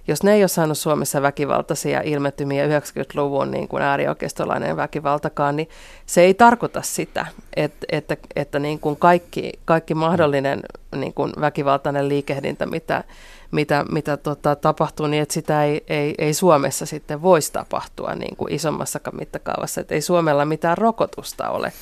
jos ne ei ole saanut Suomessa väkivaltaisia ilmetymiä 90-luvun niin kuin äärioikeistolainen väkivaltakaan, niin se ei tarkoita sitä, että, että, että niin kuin kaikki, kaikki mahdollinen niin kuin väkivaltainen liikehdintä, mitä, mitä, mitä tota, tapahtuu, niin että sitä ei, ei, ei Suomessa sitten voisi tapahtua niin kuin isommassakaan mittakaavassa, että ei Suomella mitään rokotusta ole.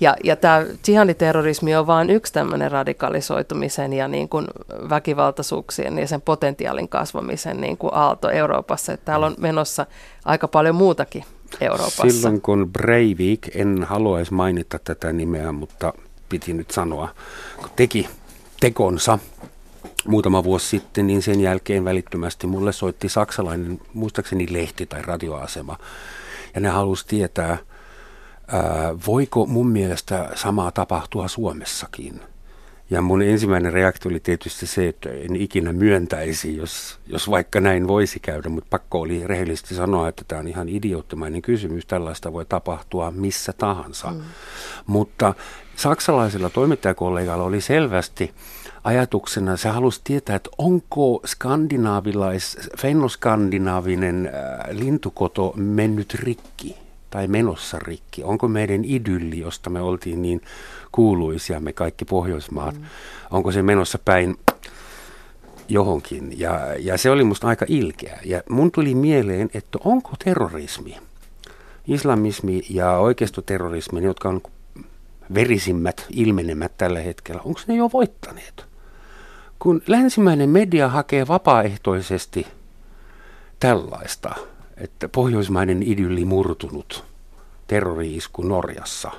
Ja, ja tämä jihaditerrorismi on vain yksi tämmöinen radikalisoitumisen ja niin kuin väkivaltaisuuksien ja sen potentiaalin kasvamisen niin kuin aalto Euroopassa. Että täällä on menossa aika paljon muutakin Euroopassa. Silloin kun Breivik, en haluaisi mainita tätä nimeä, mutta piti nyt sanoa, kun teki tekonsa muutama vuosi sitten, niin sen jälkeen välittömästi mulle soitti saksalainen, muistaakseni lehti tai radioasema. Ja ne halusi tietää, ää, voiko mun mielestä samaa tapahtua Suomessakin. Ja mun ensimmäinen reaktio oli tietysti se, että en ikinä myöntäisi, jos, jos vaikka näin voisi käydä, mutta pakko oli rehellisesti sanoa, että tämä on ihan idioottimainen kysymys. Tällaista voi tapahtua missä tahansa. Mm. Mutta saksalaisilla toimittajakollegalla oli selvästi ajatuksena, se halusi tietää, että onko skandinaavilais, fennoskandinaavinen äh, lintukoto mennyt rikki tai menossa rikki? Onko meidän idylli, josta me oltiin niin kuuluisia, me kaikki Pohjoismaat, mm. onko se menossa päin johonkin? Ja, ja se oli musta aika ilkeä. Ja mun tuli mieleen, että onko terrorismi, islamismi ja oikeistoterrorismi, jotka on verisimmät ilmenemät tällä hetkellä, onko ne jo voittaneet? kun länsimäinen media hakee vapaaehtoisesti tällaista, että pohjoismainen idylli murtunut terrori-isku Norjassa,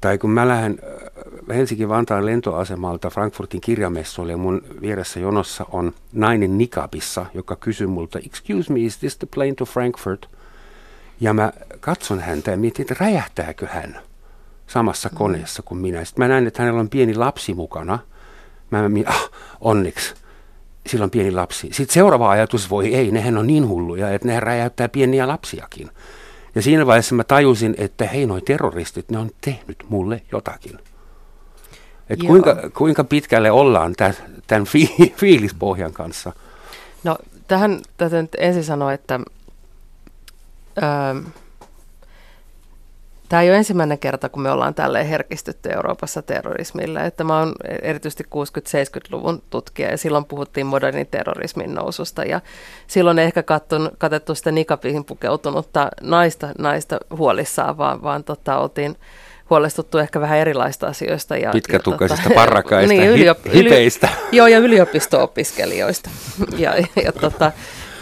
tai kun mä lähden äh, Helsinki-Vantaan lentoasemalta Frankfurtin kirjamessuille ja mun vieressä jonossa on nainen Nikabissa, joka kysyy multa, excuse me, is this the plane to Frankfurt? Ja mä katson häntä ja mietin, että räjähtääkö hän samassa koneessa kuin minä. Sitten mä näen, että hänellä on pieni lapsi mukana – Mä mietin, ah, onneksi, silloin pieni lapsi. Sitten seuraava ajatus, voi ei, nehän on niin hulluja, että ne räjäyttää pieniä lapsiakin. Ja siinä vaiheessa mä tajusin, että hei, noi terroristit, ne on tehnyt mulle jotakin. Et kuinka, kuinka pitkälle ollaan tämän, tämän fi, fiilispohjan kanssa? No tähän täytyy nyt ensin sanoa, että... Öö, Tämä ei ole ensimmäinen kerta, kun me ollaan tälleen herkistytty Euroopassa terrorismille. Että mä oon erityisesti 60-70-luvun tutkija ja silloin puhuttiin modernin terrorismin noususta. Ja silloin ei ehkä kattun, katettu sitä nikapiin pukeutunutta naista, naista huolissaan, vaan, vaan tota, oltiin huolestuttu ehkä vähän erilaista asioista. Ja, Pitkätukaisista tota, parrakaista, niin, yliop- hipeistä. Yli, joo, ja yliopisto-opiskelijoista. ja, ja tota,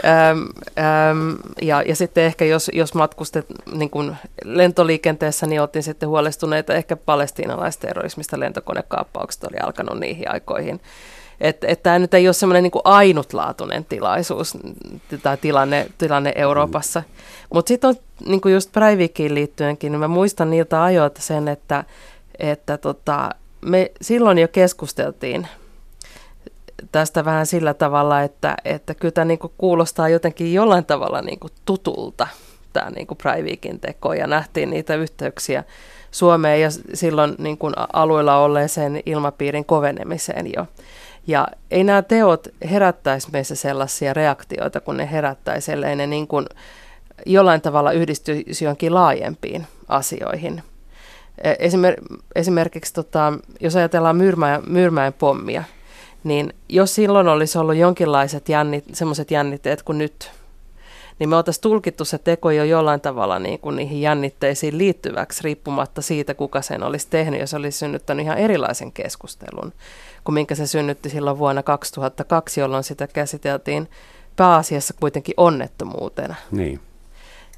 Öm, öm, ja, ja sitten ehkä jos, jos matkustet niin kuin lentoliikenteessä, niin oltiin sitten huolestuneita ehkä palestiinalaisterrorismista, lentokonekaappaukset oli alkanut niihin aikoihin. Että et tämä nyt ei ole semmoinen niin ainutlaatuinen tilaisuus tai tilanne, tilanne Euroopassa. Mutta sitten on niin kuin just Breivikiin liittyenkin, niin mä muistan niiltä ajoilta sen, että, että tota, me silloin jo keskusteltiin tästä vähän sillä tavalla, että, että kyllä tämä niin kuulostaa jotenkin jollain tavalla niin tutulta, tämä niin Breivikin teko, ja nähtiin niitä yhteyksiä Suomeen ja silloin niin kuin alueella olleeseen ilmapiirin kovenemiseen jo. Ja ei nämä teot herättäisi meissä sellaisia reaktioita, kun ne herättäisi, ellei ne niin kuin jollain tavalla yhdistyisi johonkin laajempiin asioihin. E, esimer- esimerkiksi tota, jos ajatellaan Myyrmäen, Myyrmäen pommia, niin jos silloin olisi ollut jonkinlaiset jännit, semmoiset jännitteet kuin nyt, niin me oltaisiin tulkittu se teko jo jollain tavalla niin kuin niihin jännitteisiin liittyväksi, riippumatta siitä, kuka sen olisi tehnyt, ja se olisi synnyttänyt ihan erilaisen keskustelun kuin minkä se synnytti silloin vuonna 2002, jolloin sitä käsiteltiin pääasiassa kuitenkin onnettomuutena. Niin.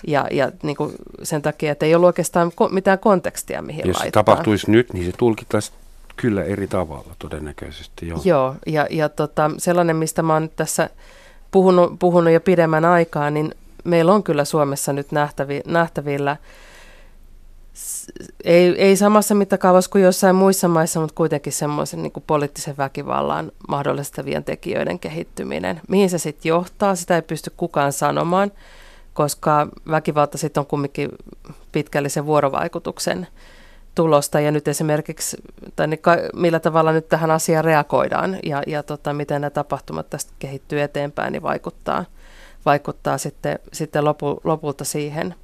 Ja, ja niin kuin sen takia, että ei ollut oikeastaan mitään kontekstia, mihin Jos laittaa. se tapahtuisi nyt, niin se tulkittaisiin Kyllä eri tavalla todennäköisesti, joo. Joo, ja, ja tota, sellainen, mistä mä oon tässä puhunut, puhunut jo pidemmän aikaa, niin meillä on kyllä Suomessa nyt nähtävi, nähtävillä ei, ei samassa mittakaavassa kuin jossain muissa maissa, mutta kuitenkin semmoisen niin poliittisen väkivallan mahdollistavien tekijöiden kehittyminen. Mihin se sitten johtaa, sitä ei pysty kukaan sanomaan, koska väkivalta sitten on kumminkin pitkällisen vuorovaikutuksen tulosta ja nyt esimerkiksi, tai niin millä tavalla nyt tähän asiaan reagoidaan ja, ja tota, miten nämä tapahtumat tästä kehittyy eteenpäin, niin vaikuttaa, vaikuttaa sitten, sitten lopu, lopulta siihen.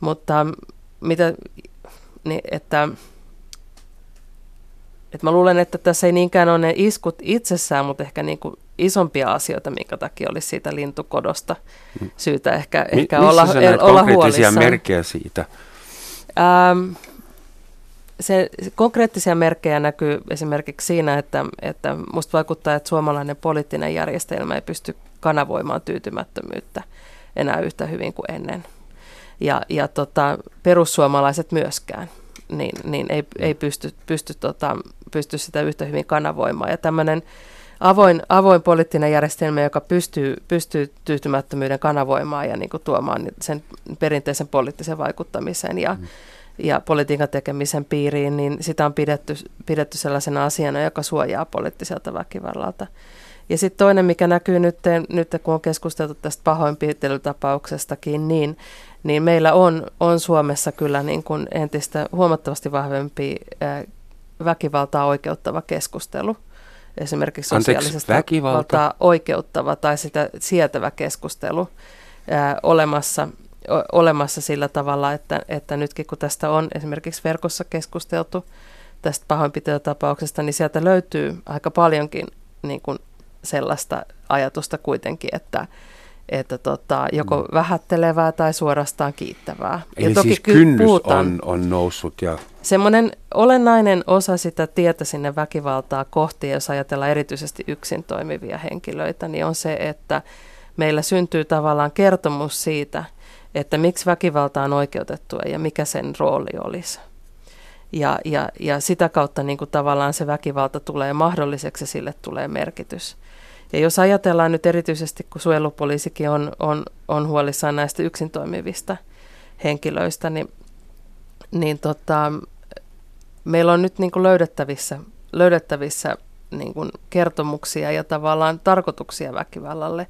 Mutta mitä, niin, että, että mä luulen, että tässä ei niinkään ole ne iskut itsessään, mutta ehkä niin kuin isompia asioita, minkä takia olisi siitä lintukodosta mm. syytä ehkä, Mi- ehkä olla, olla huolissaan. merkkejä siitä? Ähm, se, se konkreettisia merkkejä näkyy esimerkiksi siinä, että, että musta vaikuttaa, että suomalainen poliittinen järjestelmä ei pysty kanavoimaan tyytymättömyyttä enää yhtä hyvin kuin ennen. Ja, ja tota, perussuomalaiset myöskään, niin, niin ei, ei pysty, pysty, tota, pysty sitä yhtä hyvin kanavoimaan. Ja tämmöinen avoin, avoin poliittinen järjestelmä, joka pystyy, pystyy tyytymättömyyden kanavoimaan ja niin kuin tuomaan sen perinteisen poliittisen vaikuttamisen ja, mm ja politiikan tekemisen piiriin, niin sitä on pidetty, pidetty sellaisena asiana, joka suojaa poliittiselta väkivallalta. Ja sitten toinen, mikä näkyy nyt, nyt, kun on keskusteltu tästä pahoinpitelytapauksestakin, niin, niin meillä on, on Suomessa kyllä niin kuin entistä huomattavasti vahvempi väkivaltaa oikeuttava keskustelu. Esimerkiksi sosiaalisesta väkivaltaa oikeuttava tai sitä sietävä keskustelu ää, olemassa olemassa sillä tavalla, että, että nytkin kun tästä on esimerkiksi verkossa keskusteltu tästä pahoinpitelytapauksesta, niin sieltä löytyy aika paljonkin niin kuin sellaista ajatusta kuitenkin, että, että tota, joko mm. vähättelevää tai suorastaan kiittävää. Eli ja toki siis kynnys on, on noussut. Ja... Semmoinen olennainen osa sitä tietä sinne väkivaltaa kohti, jos ajatellaan erityisesti yksin toimivia henkilöitä, niin on se, että meillä syntyy tavallaan kertomus siitä, että miksi väkivalta on oikeutettua ja mikä sen rooli olisi. Ja, ja, ja sitä kautta niin kuin tavallaan se väkivalta tulee mahdolliseksi ja sille tulee merkitys. Ja jos ajatellaan nyt erityisesti, kun suojelupoliisikin on, on, on huolissaan näistä yksin toimivista henkilöistä, niin, niin tota, meillä on nyt niin kuin löydettävissä, löydettävissä niin kuin kertomuksia ja tavallaan tarkoituksia väkivallalle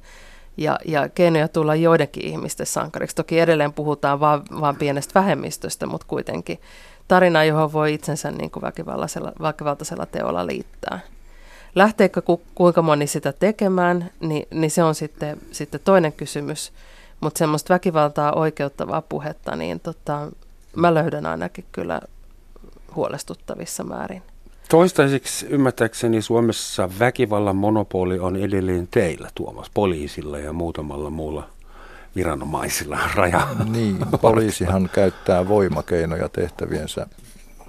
ja, ja keinoja tulla joidenkin ihmisten sankariksi. Toki edelleen puhutaan vain, vaan pienestä vähemmistöstä, mutta kuitenkin tarina, johon voi itsensä niin kuin väkivaltaisella teolla liittää. Lähteekö ku, kuinka moni sitä tekemään, niin, niin se on sitten, sitten toinen kysymys. Mutta semmoista väkivaltaa oikeuttavaa puhetta, niin tota, mä löydän ainakin kyllä huolestuttavissa määrin. Toistaiseksi ymmärtääkseni Suomessa väkivallan monopoli on edelleen teillä, Tuomas, poliisilla ja muutamalla muulla viranomaisilla raja. Niin, poliisihan käyttää voimakeinoja tehtäviensä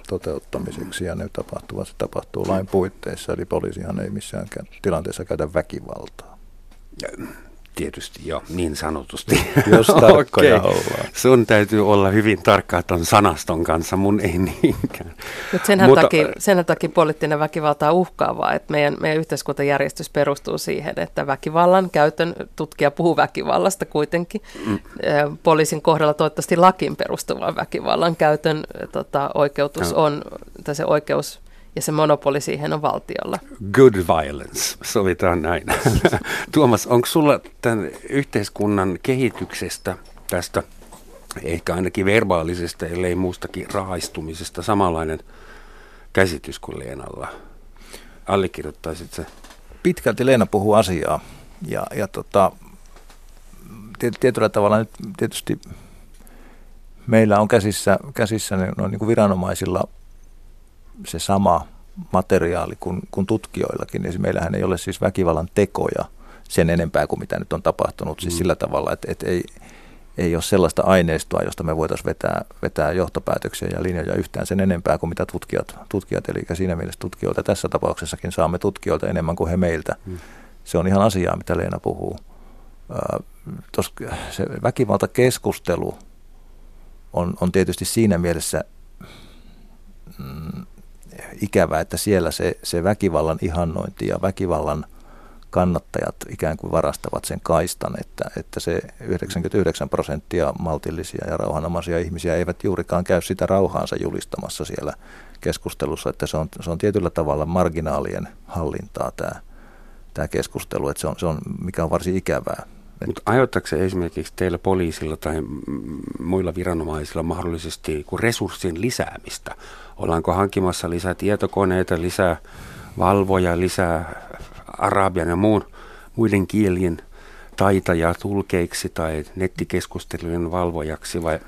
toteuttamiseksi ja ne tapahtuvat, se tapahtuu lain puitteissa, eli poliisihan ei missään tarkoituksessa käytä väkivaltaa. Tietysti jo, niin sanotusti. Jos tarkkoja okay. ollaan. Sun täytyy olla hyvin tarkka ton sanaston kanssa, mun ei niinkään. Mut senhän, Mutta, takia, senhän takia poliittinen väkivalta on uhkaavaa, että meidän, meidän yhteiskuntajärjestys perustuu siihen, että väkivallan käytön, tutkija puhuu väkivallasta kuitenkin. Mm. Poliisin kohdalla toivottavasti lakin perustuvan väkivallan käytön tota, oikeutus no. on, tai se oikeus ja se monopoli siihen on valtiolla. Good violence, sovitaan näin. Tuomas, onko sulla tämän yhteiskunnan kehityksestä tästä ehkä ainakin verbaalisesta, ellei muustakin rahaistumisesta samanlainen käsitys kuin Leenalla? Allekirjoittaisit se? Pitkälti Leena puhuu asiaa ja, ja tota, tietyllä tavalla nyt tietysti meillä on käsissä, käsissä no, niin kuin viranomaisilla se sama materiaali kuin, kuin tutkijoillakin. Niin meillähän ei ole siis väkivallan tekoja sen enempää kuin mitä nyt on tapahtunut. Siis mm. sillä tavalla, että, että ei, ei ole sellaista aineistoa, josta me voitaisiin vetää, vetää johtopäätöksiä ja linjoja yhtään sen enempää kuin mitä tutkijat, tutkijat eli siinä mielessä tutkijoilta tässä tapauksessakin saamme tutkijoilta enemmän kuin he meiltä. Mm. Se on ihan asiaa, mitä Leena puhuu. Tos, se väkivaltakeskustelu on, on tietysti siinä mielessä mm, ikävä, että siellä se, se väkivallan ihannointi ja väkivallan kannattajat ikään kuin varastavat sen kaistan, että, että se 99 prosenttia maltillisia ja rauhanomaisia ihmisiä eivät juurikaan käy sitä rauhaansa julistamassa siellä keskustelussa, että se on, se on tietyllä tavalla marginaalien hallintaa tämä, tämä keskustelu, että se on, se on, mikä on varsin ikävää. Mutta aiheuttaako se esimerkiksi teillä poliisilla tai muilla viranomaisilla mahdollisesti resurssien lisäämistä? Ollaanko hankkimassa lisää tietokoneita, lisää valvoja, lisää arabian ja muun, muiden kielien taitajaa tulkeiksi tai nettikeskustelujen valvojaksi vai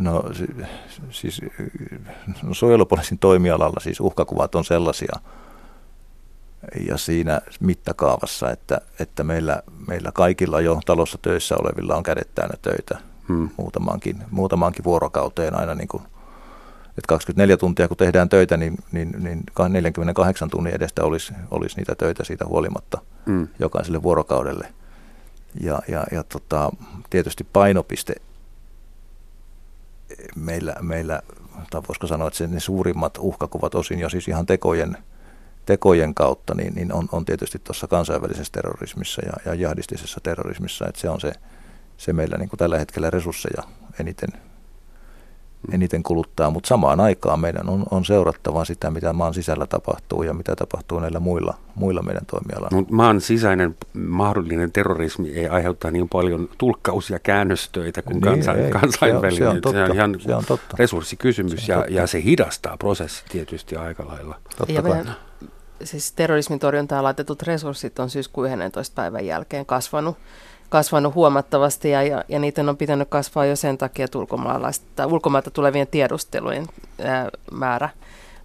No siis no, suojelupoliisin toimialalla siis uhkakuvat on sellaisia ja siinä mittakaavassa, että, että meillä, meillä kaikilla jo talossa töissä olevilla on kädet täynnä töitä hmm. muutamankin, muutamankin vuorokauteen aina niin kuin – että 24 tuntia kun tehdään töitä, niin, niin, niin 48 tunnin edestä olisi, olisi niitä töitä siitä huolimatta mm. jokaiselle vuorokaudelle. Ja, ja, ja tota, tietysti painopiste meillä, meillä tai voisiko sanoa, että ne suurimmat uhkakuvat osin jo siis ihan tekojen, tekojen kautta, niin, niin on, on tietysti tuossa kansainvälisessä terrorismissa ja, ja jahdistisessa terrorismissa, että se on se, se meillä niin kuin tällä hetkellä resursseja eniten eniten kuluttaa, mutta samaan aikaan meidän on, on seurattava sitä, mitä maan sisällä tapahtuu ja mitä tapahtuu näillä muilla, muilla meidän toimialoilla. Mutta maan sisäinen mahdollinen terrorismi ei aiheuta niin paljon tulkkaus- ja käännöstöitä kuin niin, kansain, ei, kansainvälinen. Se on, se on, totta, se on ihan se on totta. resurssikysymys se on totta. ja, ja se hidastaa prosessi tietysti aika lailla. Totta ja meidän, siis terrorismin torjuntaan laitetut resurssit on syyskuun 11 päivän jälkeen kasvanut kasvanut huomattavasti ja, ja, ja niiden on pitänyt kasvaa jo sen takia, että ulkomailta tulevien tiedustelujen ää, määrä,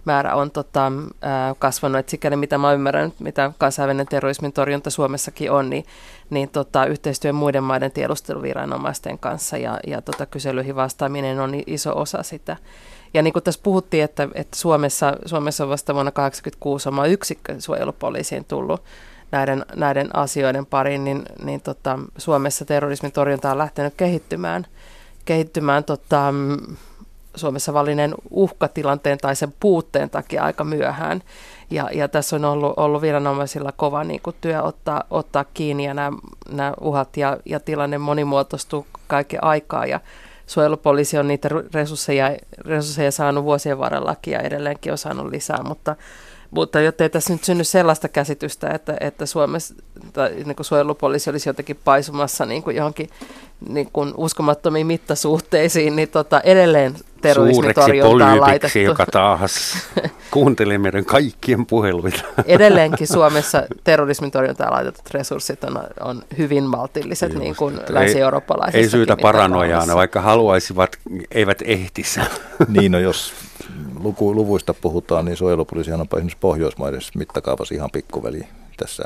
määrä on tota, ää, kasvanut. Et sikäli mitä mä ymmärrän, mitä kansainvälinen terrorismin torjunta Suomessakin on, niin, niin tota, yhteistyö muiden maiden tiedusteluviranomaisten kanssa ja, ja tota, kyselyihin vastaaminen on iso osa sitä. Ja niin kuin tässä puhuttiin, että, että Suomessa, Suomessa on vasta vuonna 1986 oma yksikkö suojelupoliisiin tullut, näiden, näiden asioiden pariin, niin, niin tota, Suomessa terrorismin torjunta on lähtenyt kehittymään, kehittymään tota, Suomessa vallinen uhkatilanteen tai sen puutteen takia aika myöhään. Ja, ja tässä on ollut, ollut viranomaisilla kova niin kuin työ ottaa, ottaa kiinni ja nämä, nämä uhat ja, ja tilanne monimuotoistuu kaiken aikaa. Ja suojelupoliisi on niitä resursseja, resursseja saanut vuosien varrellakin ja edelleenkin on saanut lisää, mutta mutta jotta ei tässä nyt synny sellaista käsitystä, että, että Suomessa tai niin kuin suojelupoliisi olisi jotenkin paisumassa niin kuin johonkin niin kuin uskomattomiin mittasuhteisiin, niin tota, edelleen terrorismitorjuntaan laitettu. joka taas kuuntelee meidän kaikkien puheluita. Edelleenkin Suomessa terrorismitorjuntaan laitetut resurssit on, on hyvin maltilliset, Just, niin kuin länsi-eurooppalaisissa. Ei syytä paranoiaan, vaikka haluaisivat, eivät ehtisi. niin, no jos luku, luvuista puhutaan, niin suojelupoliisihan on esimerkiksi Pohjoismaiden mittakaavassa ihan pikkuveli tässä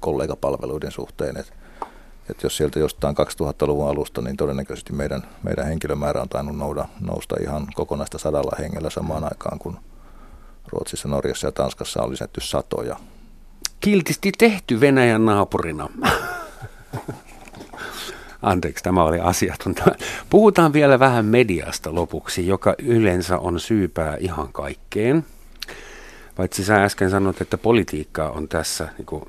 kollegapalveluiden suhteen. Että et jos sieltä jostain 2000-luvun alusta, niin todennäköisesti meidän, meidän henkilömäärä on tainnut nouda, nousta ihan kokonaista sadalla hengellä samaan aikaan, kun Ruotsissa, Norjassa ja Tanskassa on lisätty satoja. Kiltisti tehty Venäjän naapurina. Anteeksi, tämä oli asiatonta. Puhutaan vielä vähän mediasta lopuksi, joka yleensä on syypää ihan kaikkeen. Paitsi sä äsken sanoit, että politiikka on tässä, niin kuin,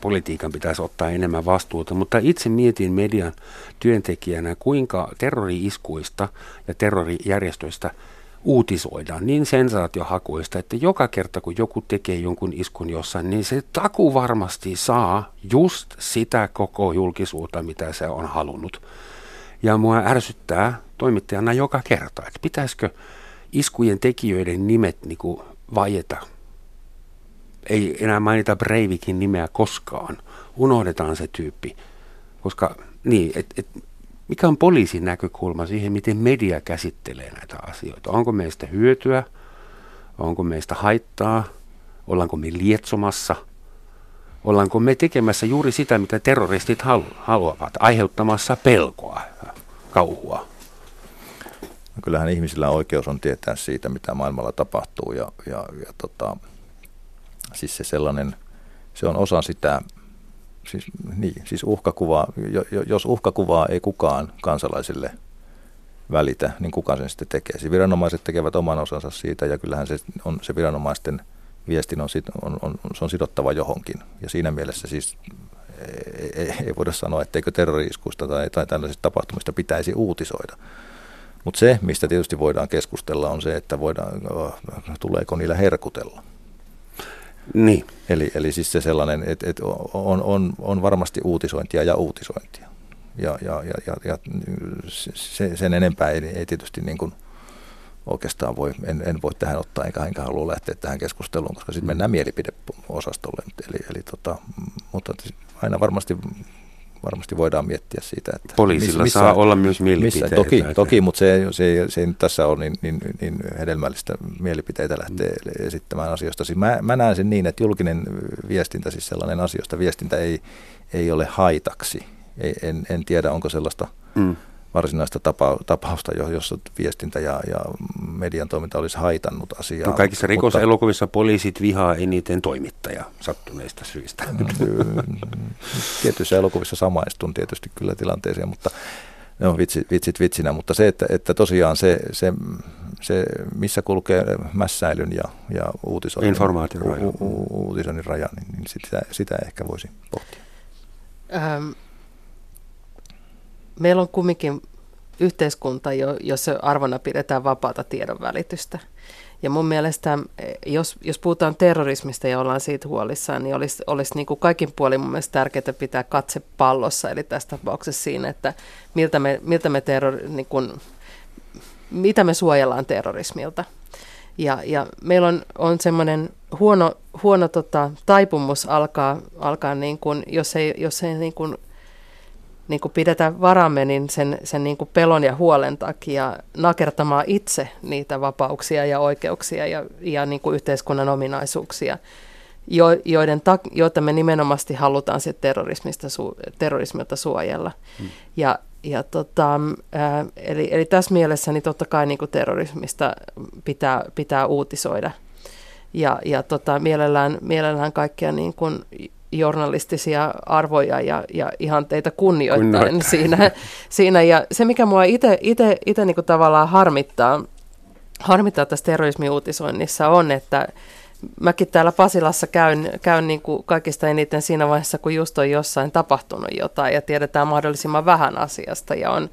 politiikan pitäisi ottaa enemmän vastuuta, mutta itse mietin median työntekijänä, kuinka terrori-iskuista ja terrorijärjestöistä – uutisoidaan niin sensaatiohakuista, että joka kerta kun joku tekee jonkun iskun jossain, niin se taku varmasti saa just sitä koko julkisuutta, mitä se on halunnut. Ja mua ärsyttää toimittajana joka kerta, että pitäisikö iskujen tekijöiden nimet niin kuin. Ei enää mainita Breivikin nimeä koskaan. Unohdetaan se tyyppi. Koska niin, et, et, mikä on poliisin näkökulma siihen, miten media käsittelee näitä asioita? Onko meistä hyötyä? Onko meistä haittaa? Ollaanko me lietsomassa? Ollaanko me tekemässä juuri sitä, mitä terroristit haluavat, aiheuttamassa pelkoa, kauhua? No kyllähän ihmisillä oikeus on tietää siitä, mitä maailmalla tapahtuu ja, ja, ja tota, siis se sellainen, se on osa sitä siis, niin, siis uhkakuva, jos uhkakuvaa ei kukaan kansalaisille välitä, niin kuka sen sitten tekee. Siis viranomaiset tekevät oman osansa siitä ja kyllähän se on se viranomaisten viestin on, on, on, se on sidottava johonkin. Ja siinä mielessä siis ei, ei voida sanoa, etteikö terroriiskuista tai, tai tällaisista tapahtumista pitäisi uutisoida. Mutta se, mistä tietysti voidaan keskustella, on se, että voidaan, tuleeko niillä herkutella. Niin. Eli, eli siis se sellainen, että, että on, on, on varmasti uutisointia ja uutisointia. Ja, ja, ja, ja, ja se, sen enempää ei, ei tietysti niin kuin oikeastaan voi, en, en voi tähän ottaa, enkä, enkä halua lähteä tähän keskusteluun, koska sitten mennään mielipideosastolle. Eli, eli tota, mutta aina varmasti varmasti voidaan miettiä siitä, että... Poliisilla missä, saa olla myös mielipiteitä. Missä, toki, toki, mutta se, se, se ei tässä ole niin, niin, niin hedelmällistä mielipiteitä lähteä mm. esittämään asioista. Siis mä, mä näen sen niin, että julkinen viestintä, siis sellainen asioista viestintä ei, ei ole haitaksi. Ei, en, en tiedä, onko sellaista... Mm varsinaista tapa, tapausta, jossa viestintä ja, ja median toiminta olisi haitannut asiaa. No kaikissa rikoselokuvissa poliisit vihaa eniten toimittaja sattuneista syistä. Tietyissä elokuvissa samaistun tietysti kyllä tilanteeseen, mutta ne on vitsit, vitsit vitsinä, mutta se, että, että tosiaan se, se, se, missä kulkee mässäilyn ja, ja uutisoinnin, Informaation raja. U, u, uutisoinnin raja, niin, niin sitä, sitä ehkä voisi pohtia. Ähm, meillä on kumminkin yhteiskunta, jossa arvona pidetään vapaata tiedonvälitystä. Ja mun mielestä, jos, jos puhutaan terrorismista ja ollaan siitä huolissaan, niin olisi, olisi niin kuin kaikin puolin mun mielestä tärkeää pitää katse pallossa, eli tässä tapauksessa siinä, että miltä me, miltä me terror, niin kuin, mitä me suojellaan terrorismilta. Ja, ja meillä on, on semmoinen huono, huono tota, taipumus alkaa, alkaa niin kuin, jos ei, jos ei niin kuin niin kuin pidetä varamme niin sen, sen niin kuin pelon ja huolen takia nakertamaan itse niitä vapauksia ja oikeuksia ja, ja niin kuin yhteiskunnan ominaisuuksia, jo, joiden ta, joita me nimenomaan halutaan sit terrorismista su, terrorismilta suojella. Hmm. Ja, ja tota, ää, eli, eli tässä mielessä niin totta kai niin kuin terrorismista pitää, pitää uutisoida. Ja, ja tota, mielellään, mielellään kaikkia niin kuin journalistisia arvoja ja, ja ihanteita kunnioittain siinä, siinä. Ja se, mikä mua itse niin tavallaan harmittaa, harmittaa tässä terrorismiuutisoinnissa on, että mäkin täällä Pasilassa käyn, käyn niin kuin kaikista eniten siinä vaiheessa, kun just on jossain tapahtunut jotain ja tiedetään mahdollisimman vähän asiasta ja on,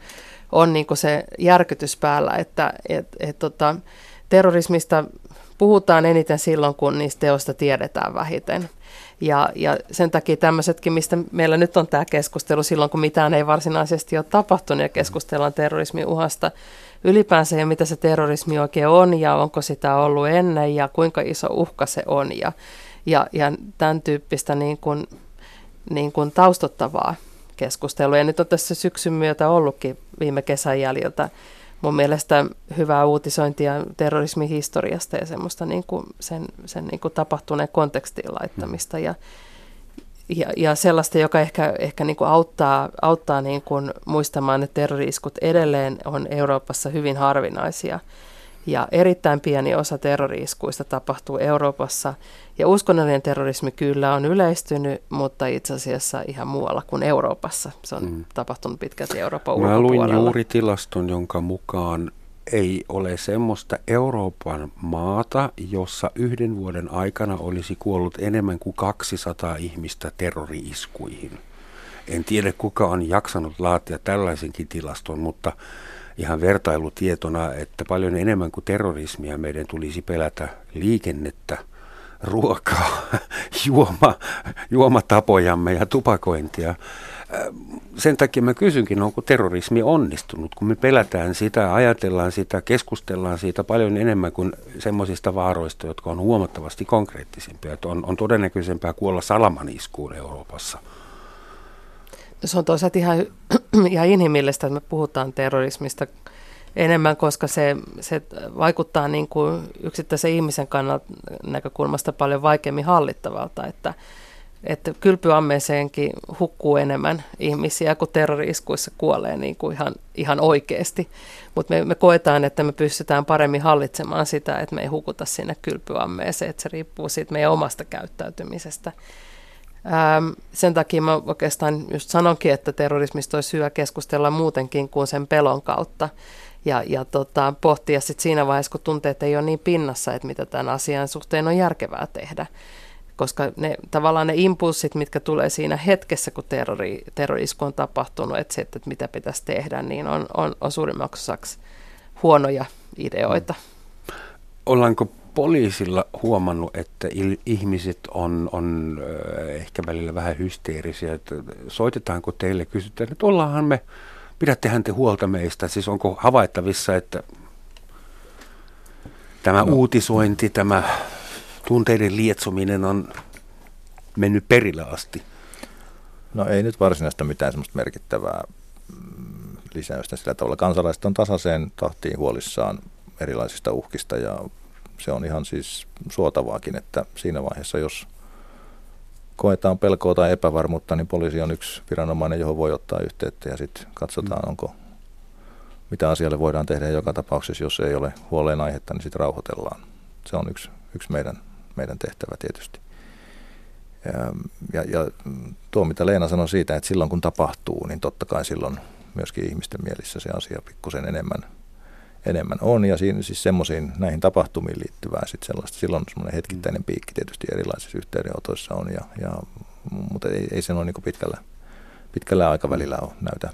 on niin kuin se järkytys päällä, että et, et, tota, terrorismista puhutaan eniten silloin, kun niistä teosta tiedetään vähiten. Ja, ja sen takia tämmöisetkin, mistä meillä nyt on tämä keskustelu silloin, kun mitään ei varsinaisesti ole tapahtunut ja keskustellaan terrorismin uhasta ylipäänsä ja mitä se terrorismi oikein on ja onko sitä ollut ennen ja kuinka iso uhka se on ja, ja, ja tämän tyyppistä niin kuin, niin kuin taustottavaa keskustelua. Ja nyt on tässä syksyn myötä ollutkin viime kesän jäljiltä mun mielestä hyvää uutisointia terrorismin historiasta ja semmoista niin kuin sen, sen niin kuin tapahtuneen kontekstiin laittamista ja, ja, ja sellaista, joka ehkä, ehkä niin kuin auttaa, auttaa niin kuin muistamaan, että terroriiskut edelleen on Euroopassa hyvin harvinaisia – ja erittäin pieni osa terroriiskuista tapahtuu Euroopassa. Ja uskonnollinen terrorismi kyllä on yleistynyt, mutta itse asiassa ihan muualla kuin Euroopassa. Se on mm. tapahtunut pitkälti Euroopan Mä ulkopuolella. luin juuri tilaston, jonka mukaan ei ole semmoista Euroopan maata, jossa yhden vuoden aikana olisi kuollut enemmän kuin 200 ihmistä terroriiskuihin. En tiedä, kuka on jaksanut laatia tällaisenkin tilaston, mutta ihan vertailutietona, että paljon enemmän kuin terrorismia meidän tulisi pelätä liikennettä, ruokaa, juoma, juomatapojamme ja tupakointia. Äh, sen takia mä kysynkin, onko terrorismi onnistunut, kun me pelätään sitä, ajatellaan sitä, keskustellaan siitä paljon enemmän kuin semmoisista vaaroista, jotka on huomattavasti konkreettisempia. Että on, on todennäköisempää kuolla salamaniskuun Euroopassa – se on toisaalta ihan, ihan inhimillistä, että me puhutaan terrorismista enemmän, koska se, se vaikuttaa niin kuin yksittäisen ihmisen kannalta näkökulmasta paljon vaikeammin hallittavalta, että, että kylpyammeeseenkin hukkuu enemmän ihmisiä kuin terroriskuissa kuolee niin kuin ihan, ihan oikeasti. Mutta me, me koetaan, että me pystytään paremmin hallitsemaan sitä, että me ei hukuta sinne kylpyammeeseen, että se riippuu siitä meidän omasta käyttäytymisestä. Ähm, sen takia mä oikeastaan just sanonkin, että terrorismista olisi hyvä keskustella muutenkin kuin sen pelon kautta. ja, ja tota, pohtia sitten siinä vaiheessa, kun tunteet ei ole niin pinnassa, että mitä tämän asian suhteen on järkevää tehdä. Koska ne, tavallaan ne impulssit, mitkä tulee siinä hetkessä, kun terrori, terrorisku on tapahtunut, että, se, että mitä pitäisi tehdä, niin on, on, on suurimmaksi osaksi huonoja ideoita. Ollaanko poliisilla huomannut, että ihmiset on, on ehkä välillä vähän hysteerisiä, että soitetaanko teille, kysytään, että ollaanhan me, pidättehän te huolta meistä, siis onko havaittavissa, että tämä no. uutisointi, tämä tunteiden lietsominen on mennyt perille asti? No ei nyt varsinaista mitään semmoista merkittävää mm, lisäystä sillä tavalla. Kansalaiset on tasaiseen tahtiin huolissaan erilaisista uhkista ja se on ihan siis suotavaakin, että siinä vaiheessa, jos koetaan pelkoa tai epävarmuutta, niin poliisi on yksi viranomainen, johon voi ottaa yhteyttä ja sitten katsotaan, mm. onko mitä asialle voidaan tehdä joka tapauksessa, jos ei ole huoleen aihetta, niin sitten rauhoitellaan. Se on yksi, yksi meidän, meidän tehtävä tietysti. Ja, ja, ja tuo, mitä Leena sanoi siitä, että silloin kun tapahtuu, niin totta kai silloin myöskin ihmisten mielissä se asia pikkusen enemmän – enemmän on. Ja siinä siis semmoisiin näihin tapahtumiin liittyvää sitten sellaista, silloin semmoinen hetkittäinen piikki tietysti erilaisissa yhteydenotoissa on, ja, ja, mutta ei, ei se ole niin pitkällä, pitkällä aikavälillä ole näytä,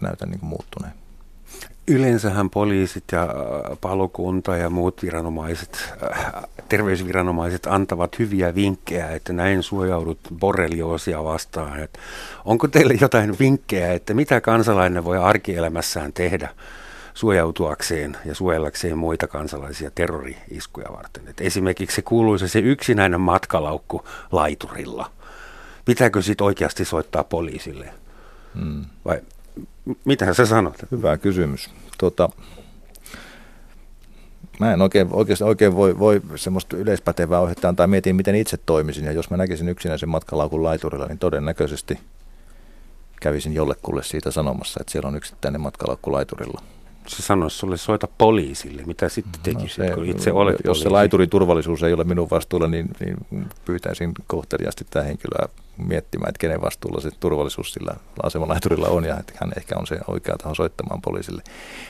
näytä niin muuttuneen. Yleensähän poliisit ja äh, palokunta ja muut viranomaiset, äh, terveysviranomaiset antavat hyviä vinkkejä, että näin suojaudut borrelioosia vastaan. Että onko teille jotain vinkkejä, että mitä kansalainen voi arkielämässään tehdä suojautuakseen ja suojellakseen muita kansalaisia terrori-iskuja varten. Et esimerkiksi se kuuluisa se yksinäinen matkalaukku laiturilla. Pitääkö sitten oikeasti soittaa poliisille? Hmm. Vai mitä sä sanot? Hyvä kysymys. Tota, mä en oikein, oikein, oikein voi, voi semmoista yleispätevää ohjetta antaa. Mietin, miten itse toimisin. Ja jos mä näkisin yksinäisen matkalaukun laiturilla, niin todennäköisesti kävisin jollekulle siitä sanomassa, että siellä on yksittäinen matkalaukku laiturilla se sanoisi sulle soita poliisille, mitä sitten tekisit, no se, kun itse olet Jos poliisi? se laiturin turvallisuus ei ole minun vastuulla, niin, niin pyytäisin kohteliasti tämä henkilöä miettimään, että kenen vastuulla se turvallisuus sillä asemalaiturilla on ja että hän ehkä on se oikea taho soittamaan poliisille.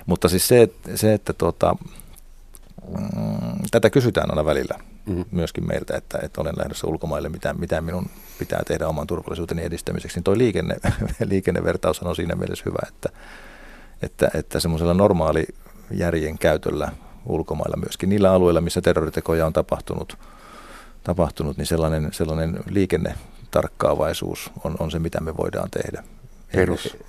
Mutta siis se, se että tuota, mm, tätä kysytään aina välillä mm-hmm. myöskin meiltä, että, että olen lähdössä ulkomaille, mitä, mitä minun pitää tehdä oman turvallisuuteni edistämiseksi. Niin tuo liikenne, liikennevertaus on siinä mielessä hyvä, että että, että semmoisella normaali järjen käytöllä ulkomailla myöskin niillä alueilla, missä terroritekoja on tapahtunut, tapahtunut niin sellainen, sellainen liikennetarkkaavaisuus on, on se, mitä me voidaan tehdä. Ei,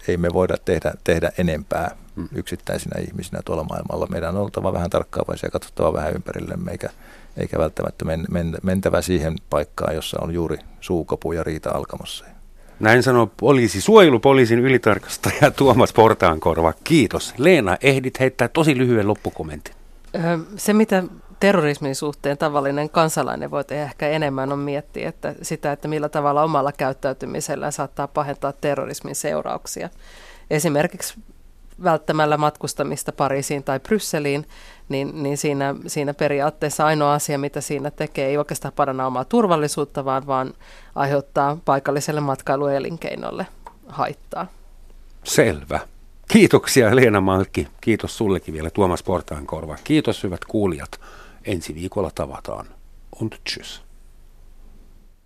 ei me voida tehdä, tehdä enempää hmm. yksittäisinä ihmisinä tuolla maailmalla. Meidän on oltava vähän tarkkaavaisia, katsottava vähän ympärillemme, eikä, eikä välttämättä men, men, mentävä siihen paikkaan, jossa on juuri suukopu ja riita alkamassa. Näin sanoo poliisi, suojelupoliisin ylitarkastaja Tuomas Portaankorva. Kiitos. Leena, ehdit heittää tosi lyhyen loppukommentin. Se, mitä terrorismin suhteen tavallinen kansalainen voi tehdä ehkä enemmän on miettiä että sitä, että millä tavalla omalla käyttäytymisellä saattaa pahentaa terrorismin seurauksia. Esimerkiksi välttämällä matkustamista Pariisiin tai Brysseliin, niin, niin siinä, siinä periaatteessa ainoa asia, mitä siinä tekee, ei oikeastaan paranna omaa turvallisuutta, vaan, vaan aiheuttaa paikalliselle matkailuelinkeinolle haittaa. Selvä. Kiitoksia Leena Malkki. Kiitos sullekin vielä Tuomas Portaankorva. Kiitos hyvät kuulijat. Ensi viikolla tavataan. Und tschüss.